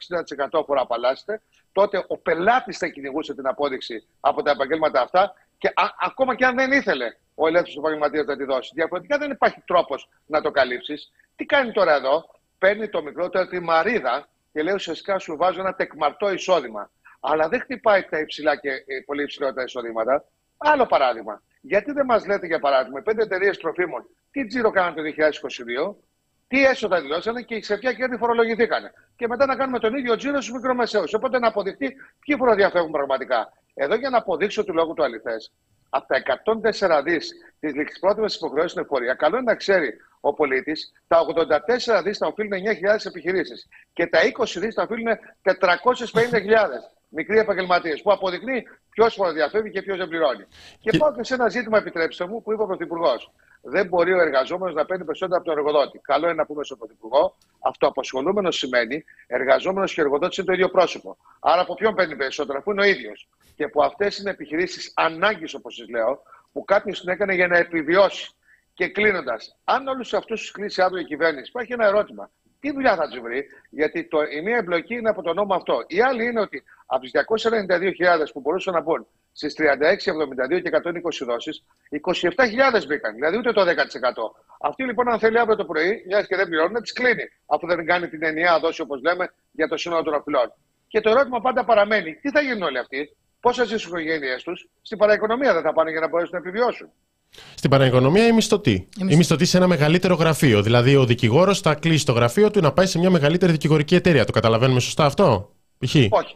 60% φοροαπαλλάσσετε, τότε ο πελάτης θα κυνηγούσε την απόδειξη από τα επαγγέλματα αυτά και α, ακόμα και αν δεν ήθελε ο ελεύθερος επαγγελματίας να τη δώσει. Διαφορετικά δεν υπάρχει τρόπος να το καλύψεις. Τι κάνει τώρα εδώ, παίρνει το μικρότερο τη μαρίδα και λέει ουσιαστικά σου βάζω ένα τεκμαρτό εισόδημα. Αλλά δεν χτυπάει τα υψηλά και ε, πολύ υψηλότερα εισοδήματα. Άλλο παράδειγμα. Γιατί δεν μας λέτε, για παράδειγμα, πέντε εταιρείες τροφίμων, τι τζίρο κάναν το 2022, τι έσοδα δηλώσανε και σε ποια κέρδη φορολογηθήκαν. Και μετά να κάνουμε τον ίδιο τζίρο στους μικρομεσαίους. Οπότε να αποδειχτεί ποιοι φοροδιαφεύγουν πραγματικά. Εδώ για να αποδείξω του λόγου του αληθές, από τα 104 δις τη ληξιπρόθεσμη υποχρεώση στην εφορία, καλό είναι να ξέρει ο πολίτης, τα 84 δις τα οφείλουν 9.000 επιχειρήσεις και τα 20 δις τα οφείλουν 450.000 μικροί επαγγελματίες, που αποδεικνύει ποιος φοροδιαφεύγει και ποιος δεν πληρώνει. Και, και πάω και σε ένα ζήτημα, επιτρέψτε μου, που είπε ο Πρωθυπουργός δεν μπορεί ο εργαζόμενος να παίρνει περισσότερο από τον εργοδότη. Καλό είναι να πούμε στον Πρωθυπουργό, αυτοαπασχολούμενος σημαίνει εργαζόμενος και εργοδότης είναι το ίδιο πρόσωπο. Άρα από ποιον παίρνει περισσότερο, αφού είναι ο ίδιος. Και που αυτές είναι επιχειρήσεις ανάγκης, όπως σας λέω, που κάποιος την έκανε για να επιβιώσει. Και κλείνοντας, αν όλους αυτούς τους κλείσει αύριο η κυβέρνηση, υπάρχει ένα ερώτημα. Τι δουλειά θα τους βρει, γιατί το, η μία εμπλοκή είναι από το νόμο αυτό. Η άλλη είναι ότι από τις 292.000 που μπορούσαν να μπουν στις 36, 72 και 120 δόσεις, 27.000 μπήκαν, δηλαδή ούτε το 10%. Αυτή λοιπόν, αν θέλει αύριο το πρωί, μια και δεν πληρώνει, να τις κλείνει, αφού δεν κάνει την ενιαία δόση, όπως λέμε, για το σύνολο των οφειλών. Και το ερώτημα πάντα παραμένει, τι θα γίνουν όλοι αυτοί, πώ θα ζήσουν οι οικογένειέ τους, στην παραοικονομία δεν θα πάνε για να μπορέσουν να επιβιώσουν. Στην παραοικονομία η μισθωτή; Η μισθωτή σε ένα μεγαλύτερο γραφείο. Δηλαδή, ο δικηγόρος θα κλείσει το γραφείο του να πάει σε μια μεγαλύτερη δικηγορική εταιρεία. Το καταλαβαίνουμε σωστά αυτό, π.χ. Όχι.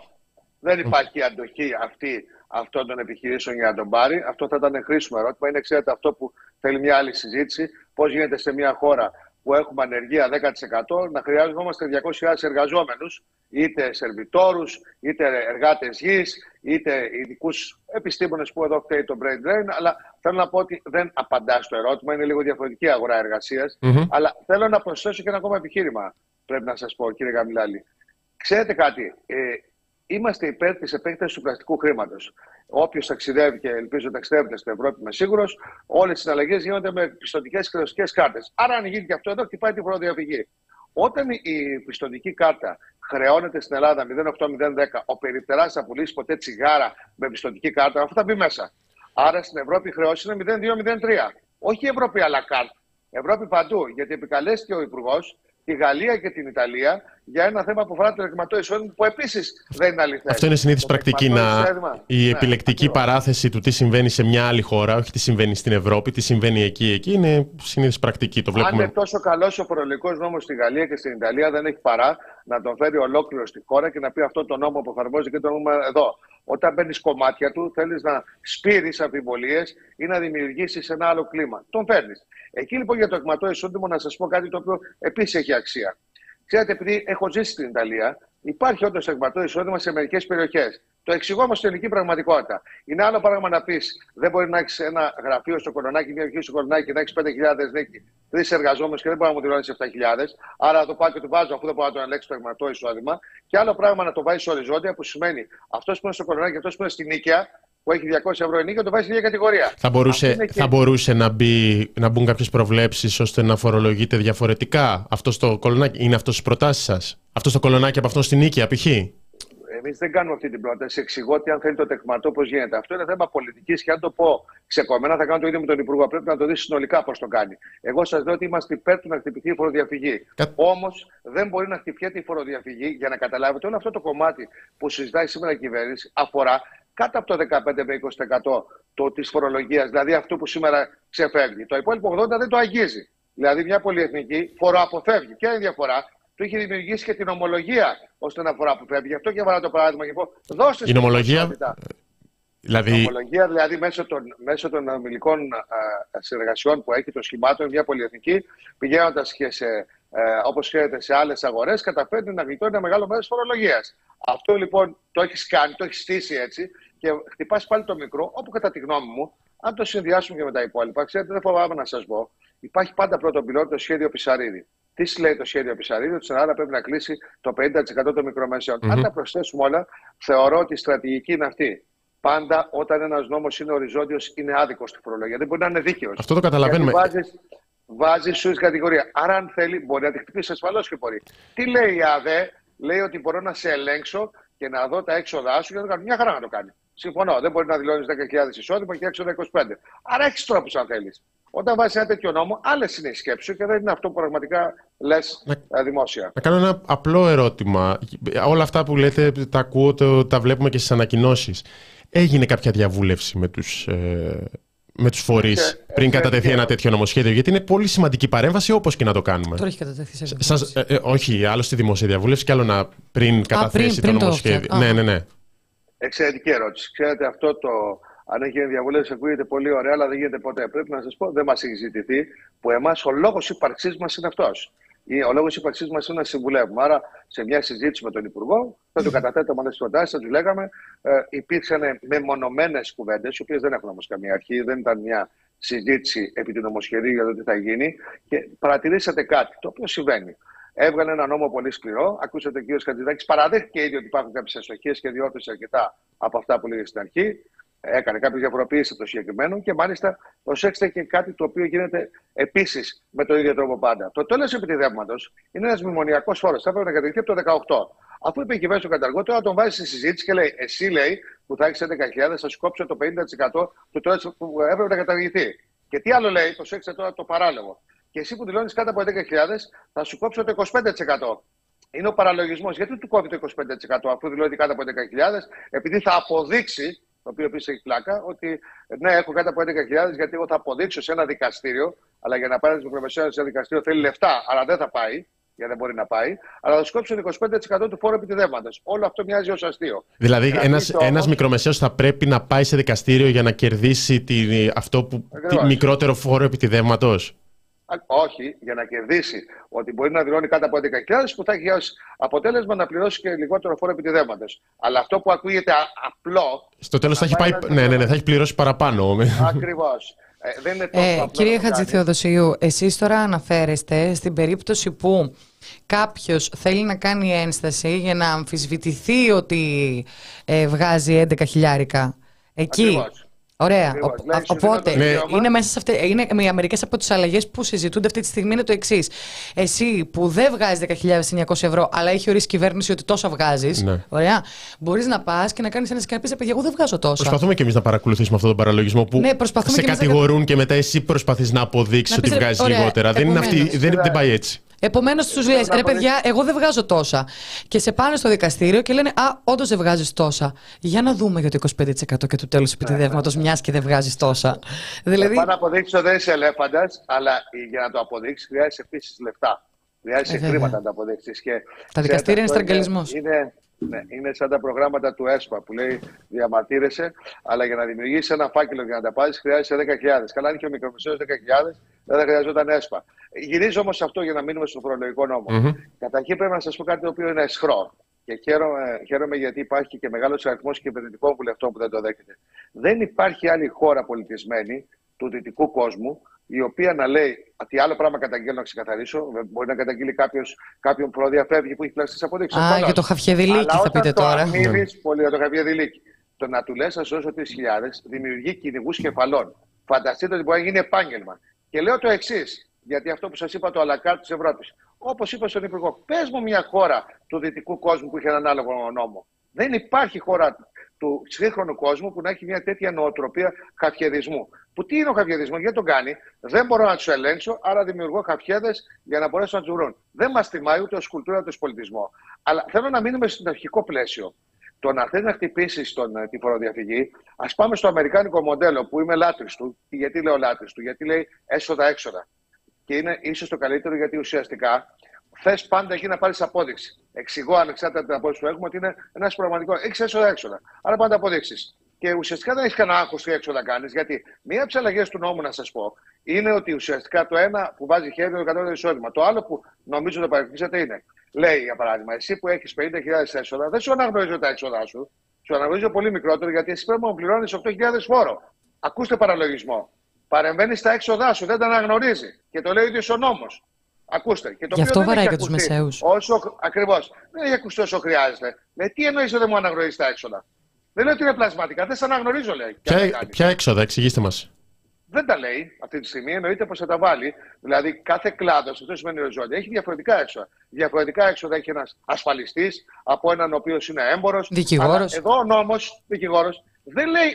Δεν υπάρχει αντοχή αυτή αυτών των επιχειρήσεων για να τον πάρει. Αυτό θα ήταν χρήσιμο ερώτημα. Είναι, ξέρετε, αυτό που θέλει μια άλλη συζήτηση. Πώς γίνεται σε μια χώρα που έχουμε ανεργία 10% να χρειάζομαστε 200.000 εργαζόμενους, είτε σερβιτόρους, είτε εργάτες γης, είτε ειδικούς επιστήμονες που εδώ φταίει το brain drain. Αλλά θέλω να πω ότι δεν απαντά στο ερώτημα. Είναι λίγο διαφορετική αγορά Αλλά θέλω να προσθέσω και ένα ακόμα επιχείρημα, πρέπει να σας πω, κύριε Γαμιλάλη. Ξέρετε κάτι, ε, είμαστε υπέρ της επέκτασης του πλαστικού χρήματος. Όποιος ταξιδεύει και ελπίζω ταξιδεύετε στην Ευρώπη, είμαι σίγουρος, όλες οι συναλλαγέ γίνονται με πιστοτικές και χρεωστικέ κάρτες. Άρα, αν γίνει και αυτό εδώ, χτυπάει την φοροδιαφυγή. Όταν η πιστοτική κάρτα χρεώνεται στην Ελλάδα 0,8-0,10, ο περιπτεράς θα πουλήσει ποτέ τσιγάρα με πιστοτική κάρτα, αυτό θα μπει μέσα. Άρα στην Ευρώπη η χρεώση είναι 0,2-0,3. Όχι η Ευρώπη αλλά κάρτα. Ευρώπη παντού. Γιατί επικαλέστηκε ο Υπουργός τη Γαλλία και την Ιταλία για ένα θέμα που αφορά το ρευματό εισόδημα που επίσης δεν είναι αληθές. Αυτό είναι συνήθις πρακτική να. Η ναι, επιλεκτική παράθεση του τι συμβαίνει σε μια άλλη χώρα, όχι τι συμβαίνει στην Ευρώπη, τι συμβαίνει εκεί, εκεί είναι συνήθις πρακτική. Το βλέπουμε. Αν είναι τόσο καλός ο προλογικό νόμος στη Γαλλία και στην Ιταλία, δεν έχει παρά να τον φέρει ολόκληρο στη χώρα και να πει αυτό το νόμο που εφαρμόζει και το νόμο εδώ. Όταν παίρνει κομμάτια του, θέλεις να σπείρεις αμφιβολίες ή να δημιουργήσεις ένα άλλο κλίμα. Τον φέρνεις. Εκεί λοιπόν για το εκματό εισόδημα να σας πω κάτι το οποίο επίσης έχει αξία. Ξέρετε, επειδή έχω ζήσει στην Ιταλία, υπάρχει όντως εκματό εισόδημα σε μερικές περιοχές. Το εξηγώ όμως στην ελληνική πραγματικότητα. Είναι άλλο πράγμα να πεις: Δεν μπορεί να έχεις ένα γραφείο στο Κολονάκι, μια αρχή στο Κολονάκι και να έχεις 5.000 νίκη, τρεις εργαζόμενους και δεν μπορεί να μου δηλώνεις 7.000. Άρα να το πάω και το βάζω αφού δεν μπορώ να το ελέγξω το εγματό εισόδημα. Και άλλο πράγμα να το βάζεις οριζόντια που σημαίνει αυτός που είναι στο Κολονάκι και αυτός που είναι στην Νίκαια που έχει 200 ευρώ ενίκιο, το βάζεις στην ίδια κατηγορία. Θα μπορούσε, και... θα μπορούσε να, μπει, να μπουν κάποιες προβλέψεις ώστε να φορολογείται διαφορετικά αυτό στο κολονάκι; Είναι αυτός στις προτάσεις σας; Αυτό στο κολονάκι από αυτό στην νίκη, π.χ. Εμείς δεν κάνουμε αυτή την πρόταση. Εξηγώ ότι αν θέλει το τεκματό, πώς γίνεται. Αυτό είναι θέμα πολιτικής και αν το πω ξεκομμένα, θα κάνω το ίδιο με τον Υπουργό. Πρέπει να το δεις συνολικά πώς το κάνει. Εγώ σας λέω ότι είμαστε υπέρ του να χτυπηθεί η φοροδιαφυγή. Κα... Όμως δεν μπορεί να χτυπιέται η φοροδιαφυγή για να καταλάβετε όλο αυτό το κομμάτι που συζητάει σήμερα η κυβέρνηση αφορά κάτω από το 15 με 20% το, της φορολογίας, δηλαδή αυτό που σήμερα ξεφεύγει. Το υπόλοιπο 80% δεν το αγγίζει. Δηλαδή μια πολυεθνική φοροαποφεύγει. Ποια είναι η διαφορά; Του είχε δημιουργήσει και την ομολογία ώστε να φοροαποφεύγει. Γι' αυτό και βάλα το παράδειγμα και πω, δώστε Η νομολογία... Δηλαδή... Η νομολογία δηλαδή μέσω των, μέσω των ομιλικών συνεργασιών που έχει το σχημάτων μια πολυεθνική, πηγαίνοντας και σε, ε, όπως ξέρετε, σε άλλες αγορές, καταφέρνει να γλιτώνει ένα μεγάλο μέρος φορολογίας. Αυτό λοιπόν το έχεις κάνει, το έχεις στήσει έτσι και χτυπάς πάλι το μικρό, όπου κατά τη γνώμη μου, αν το συνδυάσουμε και με τα υπόλοιπα, ξέρετε, δεν φοβάμαι να σας πω, υπάρχει πάντα πρώτο πυλόν το σχέδιο Πισαρίδη. Τι λέει το σχέδιο Πισαρίδη, ότι στην Ελλάδα πρέπει να κλείσει το 50% των μικρομεσαίων. Mm-hmm. Αν τα προσθέσουμε όλα, θεωρώ ότι η στρατηγική είναι αυτή. Πάντα όταν ένας νόμος είναι οριζόντιος, είναι άδικος στη φορολογία. Δεν μπορεί να είναι δίκαιος. Αυτό το καταλαβαίνουμε. Βάζεις σου κατηγορία. Άρα, αν θέλει, μπορεί να τη χτυπήσει ασφαλώς και μπορεί. Τι λέει η ΑΔΕ, λέει ότι μπορώ να σε ελέγξω και να δω τα έξοδά σου και να το κάνω. Μια χαρά να το κάνει. Συμφωνώ. Δεν μπορεί να δηλώνεις 10.000 εισόδημα και έξοδα 25. Άρα έχεις τρόπους αν θέλεις. Όταν βάζεις ένα τέτοιο νόμο, άλλες είναι οι σκέψεις και δεν είναι αυτό που πραγματικά λες ε, δημόσια. Να κάνω ένα απλό ερώτημα. Όλα αυτά που λέτε τα ακούω, το, τα βλέπουμε και στις ανακοινώσεις. Έγινε κάποια διαβούλευση με τους ε, με τους φορείς πριν κατατεθεί ένα τέτοιο νομοσχέδιο; Γιατί είναι πολύ σημαντική παρέμβαση, όπως και να το κάνουμε. Τώρα έχει κατατεθεί σε Σας, ε, ε, Όχι, άλλο στη δημόσια διαβούλευση και άλλο να πριν καταθέσει πριν, το νομοσχέδιο. Το ναι, ναι, ναι. Εξαιρετική ερώτηση. Ξέρετε, αυτό το. Αν έχει διαβούλευση, ακούγεται πολύ ωραία, αλλά δεν γίνεται ποτέ. Πρέπει να σας πω, δεν μας έχει ζητηθεί που εμάς ο λόγος ύπαρξής μας είναι αυτός ο λόγος ύπαρξής μας είναι να συμβουλεύουμε. Άρα, σε μια συζήτηση με τον Υπουργό, θα του καταθέταμε όλες τις προτάσεις, θα τους λέγαμε. Ε, υπήρξαν μεμονωμένες κουβέντες, οι οποίες δεν έχουν όμως καμία αρχή, δεν ήταν μια συζήτηση επί του νομοσχεδίου για το τι θα γίνει. Και παρατηρήσατε κάτι, το οποίο συμβαίνει. Έβγαλε ένα νόμο πολύ σκληρό. Ακούσατε ο κ. Χατζηδάκης, παραδέχτηκε ήδη ότι υπάρχουν κάποιες αστοχίες και διόρθωσε αρκετά από αυτά που λέγε στην αρχή έκανε κάποια διαφοροποίηση από το συγκεκριμένο και μάλιστα προσέξτε και κάτι το οποίο γίνεται επίσης με τον ίδιο τρόπο πάντα. Το τέλος επιτεδεύματο είναι ένας μνημονιακός φόρος. Θα έπρεπε να κατηγηθεί από το 18. Αφού είπε η κυβέρνηση του καταργό, τώρα τον βάζει στη συζήτηση και λέει: Εσύ λέει που θα έχεις 11.000, θα σου κόψω το 50% του τέλο που έπρεπε να καταργηθεί. Και τι άλλο λέει, προσέξτε τώρα το παράλογο. Και εσύ που δηλώνεις κάτω από 11.000, θα σου κόψω το 25%. Είναι ο παραλογισμός. Γιατί του κόβει το 25% αφού δηλώνει κάτω από 11.000, επειδή θα αποδείξει το οποίο επίσης έχει πλάκα, ότι ναι, έχω κάτω από 11.000 γιατί εγώ θα αποδείξω σε ένα δικαστήριο, αλλά για να πάρει το μικρομεσαίο σε ένα δικαστήριο θέλει λεφτά, αλλά δεν θα πάει, γιατί δεν μπορεί να πάει, αλλά θα σκόψουν 25% του φόρου επιτιδεύματος. Όλο αυτό μοιάζει ως αστείο. Δηλαδή, ένας ένας μικρομεσαίος θα πρέπει να πάει σε δικαστήριο για να κερδίσει τη, αυτό που, τη μικρότερο φόρο επιτιδεύματος; Όχι, για να κερδίσει ότι μπορεί να δηλώνει κάτω από 11.000 που θα έχει ως αποτέλεσμα να πληρώσει και λιγότερο φόρο επιτιδεύματο. Αλλά αυτό που ακούγεται απλό. Στο τέλος θα, έχει πάει, ναι, ναι, ναι, θα έχει πληρώσει παραπάνω. Ακριβώς. Ε, δεν είναι τόσο ε, κύριε Χατζηθεοδοσίου, εσείς τώρα αναφέρεστε στην περίπτωση που κάποιος θέλει να κάνει ένσταση για να αμφισβητηθεί ότι ε, βγάζει 11 χιλιάρικα. Εκεί. Ακριβώς. Ωραία. Οπότε, ναι. είναι μέσα σε αυτές, είναι μερικέ από τις αλλαγές που συζητούνται αυτή τη στιγμή είναι το εξής. Εσύ που δεν βγάζεις 10.900 ευρώ, αλλά έχει ορίσει η κυβέρνηση ότι τόσα βγάζεις, ναι. ωραία, μπορείς να πας και να κάνεις ένα και να πει: εγώ δεν βγάζω τόσα. Προσπαθούμε και εμείς να παρακολουθήσουμε αυτόν τον παραλογισμό που ναι, σε και κατηγορούν και, και μετά εσύ προσπαθείς να αποδείξεις ότι βγάζεις λιγότερα. Δεν, είναι αυτή, δεν, δεν πάει έτσι. Επομένως, του λες: Ρε παιδιά, εγώ δεν βγάζω τόσα. Και σε πάνε στο δικαστήριο και λένε Α, όντως δεν βγάζεις τόσα. Για να δούμε για το 25% και του τέλου επιτεδεύματο, ναι, μιας και δεν βγάζεις τόσα. Δηλαδή... Θα να αποδείξω δεν είσαι ελέφαντας, αλλά για να το αποδείξεις χρειάζεσαι επίσης λεφτά. Χρειάζεσαι ε, χρήματα να το αποδείξεις. Τα δικαστήρια είναι στραγγαλισμός. Είναι, ναι, είναι σαν τα προγράμματα του ΕΣΠΑ που λέει διαμαρτύρεσαι, αλλά για να δημιουργήσεις ένα φάκελο για να τα πάρεις χρειάζεσαι 10.000. Καλά, αν είχε ο μικρομεσαίος 10.000, δεν θα χρειαζόταν ΕΣΠΑ. Γυρίζω όμως αυτό για να μείνουμε στο φορολογικό νόμο. Mm-hmm. Καταρχήν πρέπει να σας πω κάτι το οποίο είναι αισχρό. και χαίρομαι, χαίρομαι γιατί υπάρχει και μεγάλος αριθμός κυβερνητικών βουλευτών που δεν το δέχεται. Δεν υπάρχει άλλη χώρα πολιτισμένη του δυτικού κόσμου η οποία να λέει τι άλλο πράγμα καταγγέλνω να ξεκαθαρίσω. Μπορεί να καταγγείλει κάποιος, κάποιον προδιαφεύγει που έχει πλάσει αποδείξεις. Α, για το Χαφιεδηλίκη θα πείτε τώρα. Αμήνεις, πολύ για το Χαφιεδηλίκη. Το να του λες, σα δώσω 3.000 δημιουργεί κυνηγούς κεφαλών. Φανταστείτε ότι μπορεί να γίνει επάγγελμα. Και λέω το εξής, γιατί αυτό που σας είπα το αλακάρ της Ευρώπης. Όπως είπα στον Υπουργό, πες μου μια χώρα του δυτικού κόσμου που είχε έναν άλλο νόμο. Δεν υπάρχει χώρα του σύγχρονου κόσμου που να έχει μια τέτοια νοοτροπία χαφιεδισμού. Που τι είναι ο χαφιεδισμό, γιατί τον κάνει, δεν μπορώ να τους ελέγξω, άρα δημιουργώ χαφιέδε για να μπορέσω να τους βρουν. Δεν μας τιμάει ούτε ως κουλτούρα ούτε ως πολιτισμό. Αλλά θέλω να μείνουμε στο αρχικό πλαίσιο. Το να θέλει να χτυπήσεις ε, τη φοροδιαφυγή, ας πάμε στο αμερικάνικο μοντέλο που είμαι λάτρης του. Γιατί λέω λάτρης του, Γιατί λέει έσοδα-έξοδα. Και είναι ίσως το καλύτερο γιατί ουσιαστικά θες πάντα εκεί να πάρεις απόδειξη. Εξηγώ ανεξάρτητα την απόδειξη που έχουμε ότι είναι ένας πραγματικό. Έχεις έσοδα-έξοδα. Άρα πάντα αποδείξεις. Και ουσιαστικά δεν έχεις κανένα άγχος τι έξοδα κάνεις, γιατί μία από τις αλλαγές του νόμου, να σας πω, είναι ότι ουσιαστικά το ένα που βάζει χέρι είναι το κατώτατο εισόδημα. Το άλλο που νομίζω το παρεξηγήσατε είναι, λέει για παράδειγμα, εσύ που έχεις 50.000 έσοδα, δεν σου αναγνωρίζω τα έξοδά σου. Σου αναγνωρίζω πολύ μικρότερο, γιατί εσύ πρέπει να πληρώνεις 8.000 φόρο. Ακούστε παραλογισμό. Παρεμβαίνεις στα έξοδά σου, δεν τα αναγνωρίζει. Και το λέει ο ίδιος ο νόμος. Ακούστε. Και το Γι' αυτό βαράει και τους μεσαίους. Ακριβώς. Δεν έχει ακουστεί όσο χρειάζεται. Με τι εννοείς ότι δεν μου αναγνωρίζεις τα έξοδα; Δεν λέει ότι είναι πλασματικά. Δεν σε αναγνωρίζω, λέει. Ποια, ποια έξοδα, εξηγήστε μας. Δεν τα λέει αυτή τη στιγμή. Εννοείται πως θα τα βάλει. Δηλαδή, κάθε κλάδος, αυτό σημαίνει οριζόντια, έχει διαφορετικά έξοδα. Διαφορετικά έξοδα έχει ένας ασφαλιστής από έναν ο οποίος είναι έμπορος. Δικηγόρος. Εδώ ο νόμος, δικηγόρος, δεν λέει,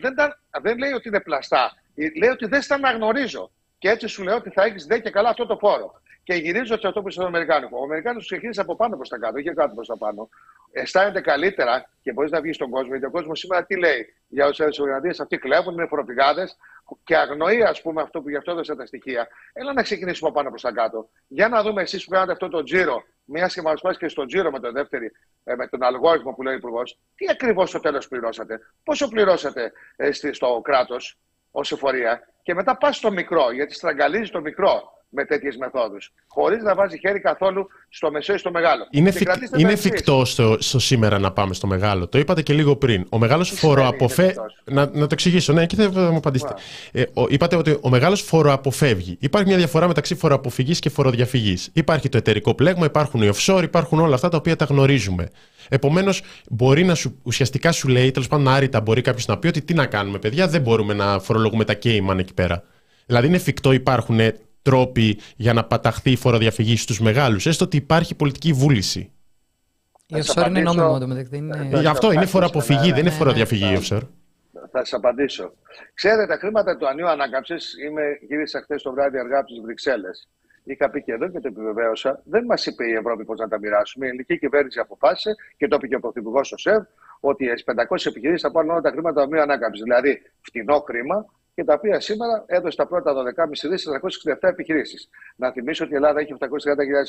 δεν, δεν λέει ότι είναι πλαστά. Λέει ότι δεν στα αναγνωρίζω. Και έτσι σου λέω ότι θα έχεις δε και καλά αυτό το φόρο. Και γυρίζω σε αυτό που είσαι στο Αμερικάνικο. Ο Αμερικάνο του χειρίζεται από πάνω προς τα κάτω, όχι κάτω προς τα πάνω. Αισθάνεται καλύτερα και μπορείς να βγεις στον κόσμο. Γιατί ο κόσμος σήμερα τι λέει για όσου οργανωτέ, αυτοί κλέβουν, είναι φοροπηγάδες και αγνοεί, ας πούμε, αυτό που γι' αυτό έδωσε τα στοιχεία. Έλα να ξεκινήσουμε από πάνω προς τα κάτω. Για να δούμε εσείς που κάνατε αυτό το τζίρο, μια και μας πάει και στο τζίρο με τον δεύτερη, ε, με τον αλγόριθμο που λέει ο Υπουργός, τι ακριβώς στο τέλος πληρώσατε, πόσο πληρώσατε ε, στο κράτος ως εφορία και μετά πας στο μικρό, γιατί στραγγαλίζει το μικρό με τέτοιες μεθόδους. Χωρίς να βάζει χέρι καθόλου στο μεσαίο ή στο μεγάλο. Είναι, φυ... είναι εφικτό στο, στο, σήμερα να πάμε στο μεγάλο. Το είπατε και λίγο πριν. Ο μεγάλος φοροαποφεύγει. Να, να το εξηγήσω, ναι, και θα μου απαντήσετε. Ε, ο, είπατε ότι ο μεγάλος φοροαποφεύγει. Υπάρχει μια διαφορά μεταξύ φοροαποφυγής και φοροδιαφυγής. Υπάρχει το εταιρικό πλέγμα, υπάρχουν οι offshore, υπάρχουν όλα αυτά τα οποία τα γνωρίζουμε. Επομένως, μπορεί να σου, ουσιαστικά σου λέει, τέλος πάντων, άρρητα μπορεί κάποιος να πει ότι τι να κάνουμε, παιδιά, δεν μπορούμε να φορολογούμε τα Cayman εκεί πέρα. Δηλαδή, είναι εφικτό, υπάρχουν τρόποι για να παταχθεί η φοροδιαφυγή στους μεγάλους, έστω ότι υπάρχει πολιτική βούληση. Η offshore είναι νόμιμο το μεταξύ. Είναι... Γι' αυτό είναι φοροαποφυγή, δεν είναι ναι, φοροδιαφυγή η offshore. Θα σας απαντήσω. Ξέρετε, τα χρήματα του Ανίου Ανάκαμψης, είμαι γύρισα χθες το βράδυ αργά από τις Βρυξέλλες. Είχα πει και εδώ και το επιβεβαίωσα. Δεν μας είπε η Ευρώπη πώς να τα μοιράσουμε. Η ελληνική κυβέρνηση αποφάσισε και το είπε και ο Πρωθυπουργός ο ΣΕΒ ότι οι 500 επιχειρήσεις θα πάρουν όλα τα χρήματα του Ανίου Ανάκαμψης. Δηλαδή, φτηνό χρήμα και τα οποία σήμερα έδωσε τα πρώτα 12,5 δις σε 467 επιχειρήσεις. Να θυμίσω ότι η Ελλάδα έχει 830.000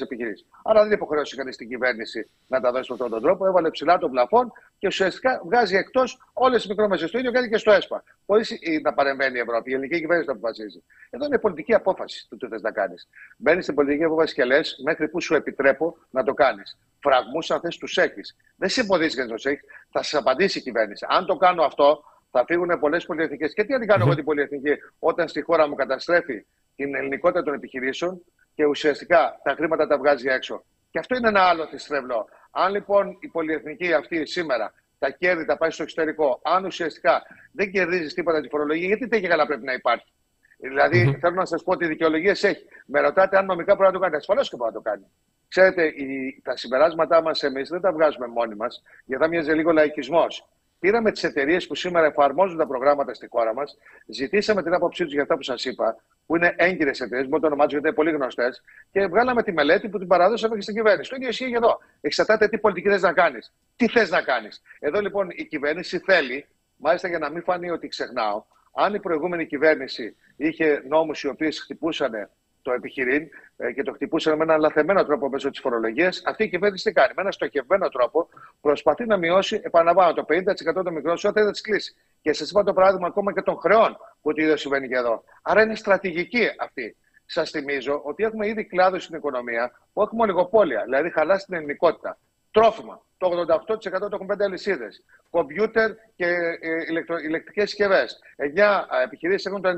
επιχειρήσεις. Άρα δεν υποχρέωσε κανείς την κυβέρνηση να τα δώσει με αυτόν τον τρόπο. Έβαλε ψηλά τον πλαφόν και ουσιαστικά βγάζει εκτός όλες τις μικρόμεσες. Το ίδιο κάνει και στο ΕΣΠΑ. Χωρίς να παρεμβαίνει η Ευρώπη. Η ελληνική κυβέρνηση το αποφασίζει. Εδώ είναι πολιτική απόφαση του τι θες να κάνεις. Μπαίνεις στην πολιτική απόφαση και λες μέχρι που σου επιτρέπω να το κάνεις. Φραγμούς αν θες τους έχεις. Δεν σε εμποδίζει να τους έχεις. Θα σα απαντήσει η κυβέρνηση. Αν το κάνω αυτό, θα φύγουν πολλές πολυεθνικές. Και τι αν κάνω εγώ την πολυεθνική, όταν στη χώρα μου καταστρέφει την ελληνικότητα των επιχειρήσεων και ουσιαστικά τα χρήματα τα βγάζει έξω. Και αυτό είναι ένα άλλο θυστρεβλό. Αν λοιπόν η πολυεθνική αυτή σήμερα τα κέρδη τα πάει στο εξωτερικό, αν ουσιαστικά δεν κερδίζεις τίποτα τη φορολογία, γιατί τέτοια καλά πρέπει να υπάρχει; Δηλαδή, mm-hmm. θέλω να σας πω ότι δικαιολογίες έχει. Με ρωτάτε αν νομικά πρέπει να το κάνει. Ασφαλώς και μπορεί να το κάνει. Ξέρετε, η, τα συμπεράσματά μας εμείς δεν τα βγάζουμε μόνοι μας, γιατί θα μοιάζει λίγο λαϊκισμός. Πήραμε τις εταιρείες που σήμερα εφαρμόζουν τα προγράμματα στη χώρα μας, ζητήσαμε την άποψή τους για αυτά που σας είπα, που είναι έγκυρες εταιρείες, μπορεί το ονομάζω γιατί είναι πολύ γνωστές, και βγάλαμε τη μελέτη που την παραδώσαμε και στην κυβέρνηση. Το ίδιο ισχύει και εδώ. Εξαρτάται τι πολιτική θες να κάνεις. Τι θες να κάνεις. Εδώ λοιπόν η κυβέρνηση θέλει, μάλιστα για να μην φανεί ότι ξεχνάω, αν η προηγούμενη κυβέρνηση είχε νόμους οι οποίοι χτυπούσαν το επιχειρήν ε, και το χτυπούσαν με έναν λαθεμένο τρόπο μέσω της φορολογίας, αυτή η κυβέρνηση τι κάνει; Με ένα στοχευμένο τρόπο προσπαθεί να μειώσει, επαναλαμβάνω, το 50% των μικρών όταν θα τις κλείσει. Και σας είπα το παράδειγμα ακόμα και των χρεών που το ίδιο συμβαίνει και εδώ. Άρα είναι στρατηγική αυτή. Σας θυμίζω ότι έχουμε ήδη κλάδο στην οικονομία που έχουμε ολιγοπόλια, δηλαδή χαλά στην ελληνικότητα. Τρόφιμα. Το 88% το έχουν πέντε αλυσίδες. Κομπιούτερ και ε, ηλεκτρικές συσκευές. 9 επιχειρήσεις έχουν το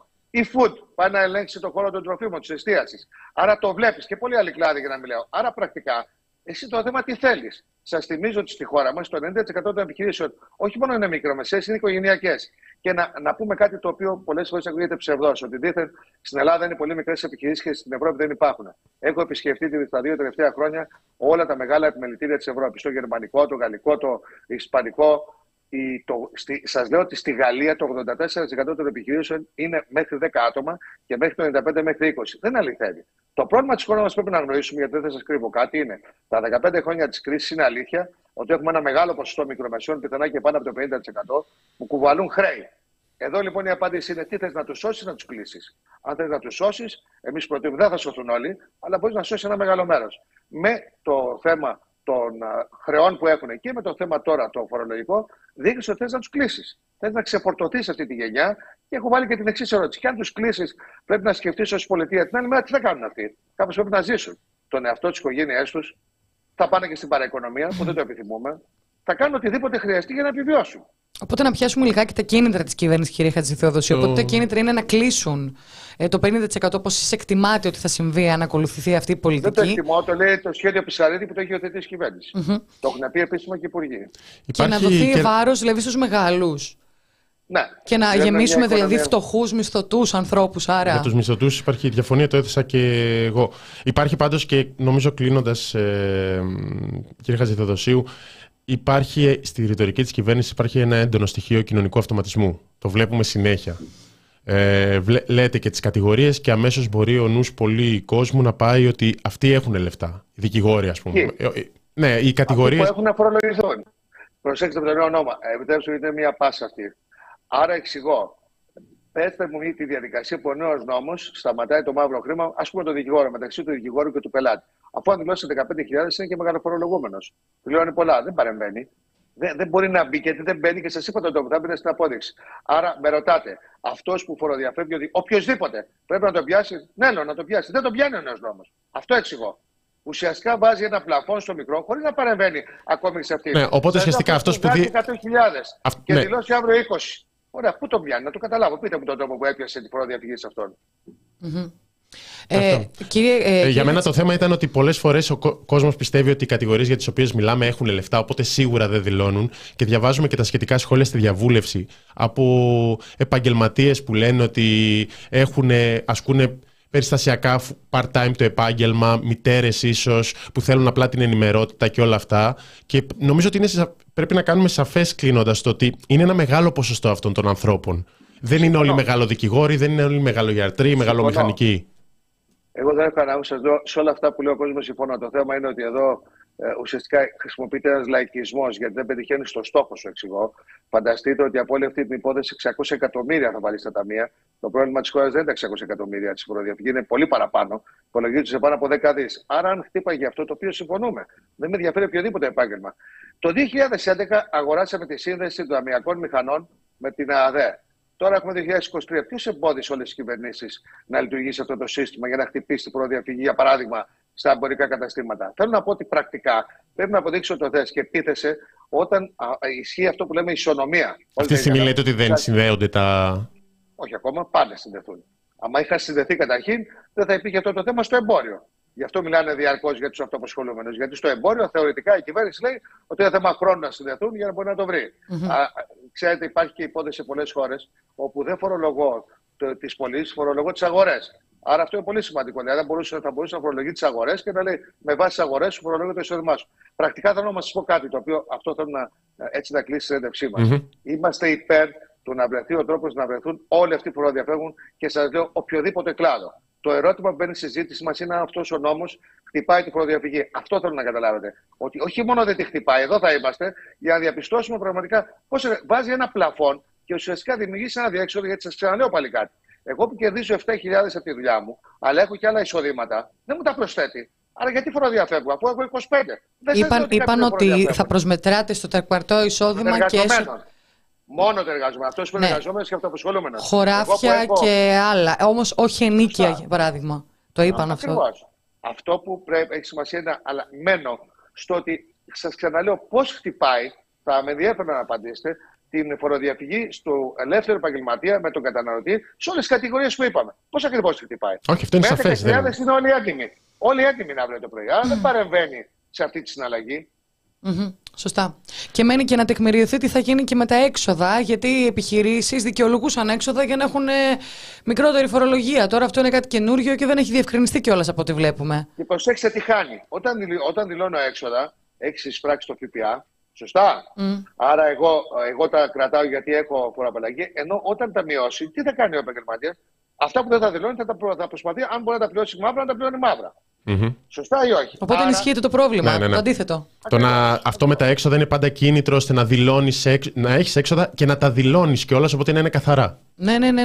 92%. Η food πάει να ελέγξει το χώρο των τροφίμων, της εστίασης. Άρα το βλέπεις και πολλοί άλλοι κλάδοι για να μιλάω. Άρα πρακτικά εσύ το θέμα τι θέλεις. Σας θυμίζω ότι στη χώρα μας το 90% των επιχειρήσεων όχι μόνο είναι μικρομεσαίες, είναι οικογενειακές. Και να, να πούμε κάτι το οποίο πολλές φορές ακούγεται ψευδός, ότι δίθεν στην Ελλάδα είναι πολύ μικρές επιχειρήσεις και στην Ευρώπη δεν υπάρχουν. Έχω επισκεφτεί τα δύο τελευταία χρόνια όλα τα μεγάλα επιμελητήρια της Ευρώπης. Το γερμανικό, το γαλλικό, το ισπανικό. Σας λέω ότι στη Γαλλία το 84% των επιχειρήσεων είναι μέχρι 10 άτομα και μέχρι το 95 μέχρι 20. Δεν αληθεύει. Το πρόβλημα της χώρας μας πρέπει να γνωρίσουμε, γιατί δεν θα σας κρύβω κάτι, είναι τα 15 χρόνια της κρίσης είναι αλήθεια ότι έχουμε ένα μεγάλο ποσοστό μικρομεσαίων, πιθανά και πάνω από το 50%, που κουβαλούν χρέη. Εδώ λοιπόν η απάντηση είναι τι θες να τους σώσεις, να τους κλείσεις. Αν θες να τους σώσεις, εμείς προτείνουμε δεν θα σωθούν όλοι, αλλά μπορείς να σώσεις ένα μεγάλο μέρος. Με το θέμα των χρεών που έχουν εκεί, με το θέμα τώρα το φορολογικό, δείχνεις ότι θες να τους κλείσεις. Θες να ξεφορτωθείς αυτή τη γενιά και έχω βάλει και την εξής ερώτηση. Και αν τους κλείσεις, πρέπει να σκεφτείς ως πολιτεία την άλλη μέρα τι θα κάνουν αυτοί. Κάπως πρέπει να ζήσουν. Τον εαυτό τη οικογένειά τους, θα πάνε και στην παραοικονομία, που δεν το επιθυμούμε. Θα κάνουν οτιδήποτε χρειαστεί για να επιβιώσουν. Οπότε να πιάσουμε λιγάκι τα κίνητρα της κυβέρνησης, κυρία Χατζηθεοδοσίου. Το... Οπότε τα κίνητρα είναι να κλείσουν ε, το 50% πώς εκτιμάτε ότι θα συμβεί αν ακολουθηθεί αυτή η πολιτική. Δεν το εκτιμώ, το λέει το σχέδιο Πισαρίδη που το έχει υιοθετήσει η κυβέρνηση. Mm-hmm. Το έχουν πει επίσημα και οι υπουργοί. Και να δοθεί και... βάρος δηλαδή στους μεγάλους. Ναι. Και να γεμίσουμε δηλαδή φτωχούς μισθωτούς ανθρώπους. Άρα... Για τους μισθωτούς υπάρχει διαφωνία, το έθεσα και εγώ. Υπάρχει πάντως και νομίζω κλείνοντας, ε, κύριε Χαζηθοδοσίου, υπάρχει στη ρητορική της κυβέρνησης υπάρχει ένα έντονο στοιχείο κοινωνικού αυτοματισμού. Το βλέπουμε συνέχεια. Ε, λέτε και τις κατηγορίες και αμέσως μπορεί ο νους πολύ κόσμου να πάει ότι αυτοί έχουν λεφτά. Οι δικηγόροι, ας πούμε. Ε, ε, ναι, οι κατηγορίε. Αυτοί που έχουν να φορολογηθούν. Προσέξτε το όνομα. Επιτρέψτε είναι μια πάσα αυτή. Άρα εξηγώ. Πέστε μου τη διαδικασία που ο νέος νόμος σταματάει το μαύρο χρήμα, ας πούμε το δικηγόρο, μεταξύ του δικηγόρου και του πελάτη. Αφού αν δηλώσει 15.000 είναι και μεγαλοφορολογούμενος. Πληρώνει πολλά, δεν παρεμβαίνει. Δεν, δεν μπορεί να μπει γιατί δεν μπαίνει και σας είπα τον τόπο, θα μπει στην απόδειξη. Άρα με ρωτάτε, αυτός που φοροδιαφεύγει ότι οποιοδήποτε πρέπει να το πιάσει, ναι, λέω να το πιάσει. Δεν το πιάνει ο νέος νόμος. Αυτό εξηγώ. Ουσιαστικά βάζει ένα πλαφόν στο μικρό χωρίς να παρεμβαίνει ακόμη σε αυτή. Ναι, οπότε ουσιαστικά αυτός που. 100.000 και ναι. δηλώσει αύριο 20. Ωραία, πού το πιάνει, να το καταλάβω. Πείτε μου τον τρόπο που έπιασε τη φοροδιαφυγή σε αυτόν. Mm-hmm. Ε, κύριε, ε, ε, για μένα το θέμα ήταν ότι πολλές φορές ο κόσμος πιστεύει ότι οι κατηγορίες για τις οποίες μιλάμε έχουν λεφτά, οπότε σίγουρα δεν δηλώνουν. Και διαβάζουμε και τα σχετικά σχόλια στη διαβούλευση από επαγγελματίες που λένε ότι έχουν, ασκούν περιστασιακά part-time το επάγγελμα, μητέρες ίσως που θέλουν απλά την ενημερότητα και όλα αυτά. Και νομίζω ότι είναι, πρέπει να κάνουμε σαφές κλείνοντας το ότι είναι ένα μεγάλο ποσοστό αυτών των ανθρώπων. Δεν είναι όλοι μεγάλο δικηγόροι, δεν είναι όλοι μεγάλο γιατροί, μεγάλο μηχανικοί. Εγώ δεν έχω να σα δω σε όλα αυτά που λέει ο κόσμος συμφωνώ. Το θέμα είναι ότι εδώ ε, ουσιαστικά χρησιμοποιείται ένας λαϊκισμός γιατί δεν πετυχαίνει στο στόχο σου, εξηγώ. Φανταστείτε ότι από όλη αυτή την υπόθεση 600 εκατομμύρια θα βάλεις στα ταμεία. Το πρόβλημα της χώρας δεν είναι τα 600 εκατομμύρια της φοροδιαφυγής, είναι πολύ παραπάνω. Υπολογίζεται σε πάνω από 10 δις. Άρα, αν χτύπαγε αυτό το οποίο συμφωνούμε, δεν με ενδιαφέρει οποιοδήποτε επάγγελμα. Το 2011 αγοράσαμε τη σύνδεση των ταμιακών μηχανών με την ΑΔΕ. Τώρα έχουμε 2023. Ποιος εμπόδισε όλες τις κυβερνήσεις να λειτουργήσει αυτό το σύστημα για να χτυπήσει την προδιαφυγή, για παράδειγμα, στα εμπορικά καταστήματα. Θέλω να πω ότι πρακτικά πρέπει να αποδείξει ότι το θε και επίθεσε όταν α, ισχύει αυτό που λέμε ισονομία. Αυτή τη στιγμή λέτε ότι δεν συνδέονται τα. Όχι ακόμα, πάνε συνδεθούν. Αν είχα συνδεθεί καταρχήν, δεν θα υπήρχε αυτό το θέμα στο εμπόριο. Γι' αυτό μιλάνε διαρκώς για τους αυτοαπασχολούμενους. Γιατί στο εμπόριο θεωρητικά η κυβέρνηση λέει ότι είναι θέμα χρόνου να συνδεθούν για να μπορεί να το βρει. Mm-hmm. Α, ξέρετε, υπάρχει και υπόθεση σε πολλές χώρες όπου δεν φορολογώ τις πωλήσεις, φορολογώ τις αγορές. Άρα αυτό είναι πολύ σημαντικό. Δηλαδή, θα μπορούσε, θα μπορούσε να φορολογεί τις αγορές και να λέει με βάση τις αγορές σου φορολογεί το εισόδημά σου. Πρακτικά θέλω να σας πω κάτι το οποίο αυτό θέλω να, έτσι να κλείσει η συνέντευξή μας. Mm-hmm. Είμαστε υπέρ του να βρεθεί ο τρόπος να βρεθούν όλοι αυτοί που φοροδιαφεύγουν και σας λέω οποιοδήποτε κλάδο. Το ερώτημα που μπαίνει στη συζήτηση μας είναι αν αυτός ο νόμος χτυπάει τη φοροδιαφυγή. Αυτό θέλω να καταλάβετε. Ότι όχι μόνο δεν τη χτυπάει, εδώ θα είμαστε, για να διαπιστώσουμε πραγματικά πώς βάζει ένα πλαφόν και ουσιαστικά δημιουργεί ένα διέξοδο. Γιατί σας ξαναλέω πάλι κάτι. Εγώ που κερδίζω 7.000 από τη δουλειά μου, αλλά έχω και άλλα εισοδήματα, δεν μου τα προσθέτει. Άρα γιατί φοροδιαφεύγω, αφού έχω 25. Δεν είπαν ότι, είπαν ότι θα προσμετράτε στο τρεκπαρτό εισόδημα και. Μόνο το εργαζόμενο. Αυτός που είναι ναι. εργαζόμενος και αυτοαπασχολούμενος. Χωράφια και άλλα. Όμως όχι ενίκεια, για παράδειγμα. Το είπαν αυτό. Αυτό που πρέπει, έχει σημασία είναι αλλά μένω στο ότι σας ξαναλέω πώς χτυπάει, θα με ενδιαφέρει να απαντήσετε, την φοροδιαφυγή στο ελεύθερο επαγγελματία με τον καταναλωτή σε όλες τις κατηγορίες που είπαμε. Πώς ακριβώς χτυπάει. Όχι, αυτό είναι σαφές. Οι είναι όλοι έτοιμοι. Όλοι έτοιμοι να αύριο το πρωί. Αλλά δεν παρεμβαίνει σε αυτή τη συναλλαγή. Mm-hmm. Σωστά. Και μένει και να τεκμηριωθεί τι θα γίνει και με τα έξοδα, γιατί οι επιχειρήσεις δικαιολογούσαν έξοδα για να έχουν ε, μικρότερη φορολογία. Τώρα αυτό είναι κάτι καινούριο και δεν έχει διευκρινιστεί κιόλας από ό,τι βλέπουμε. Και προσέξτε τι χάνει. Όταν, όταν δηλώνω έξοδα, έχεις εισπράξει το ΦΠΑ, Σωστά. Mm. Άρα εγώ, εγώ τα κρατάω γιατί έχω φοροαπαλλαγή. Ενώ όταν τα μειώσει, τι θα κάνει ο επαγγελματίας; Αυτά που δεν θα δηλώνει θα τα θα προσπαθεί, αν μπορεί να τα πληρώσει μαύρα, να τα πληρώνει μαύρα. Mm-hmm. Σωστά ή όχι; Οπότε Άρα... ενισχύεται το πρόβλημα. Ναι, ναι, ναι. Το αντίθετο. Το να, αυτό με τα έξοδα είναι πάντα κίνητρο ώστε να, δηλώνεις, να έχεις έξοδα και να τα δηλώνεις κιόλας, οπότε να είναι καθαρά. Ναι, ναι, ναι. ναι.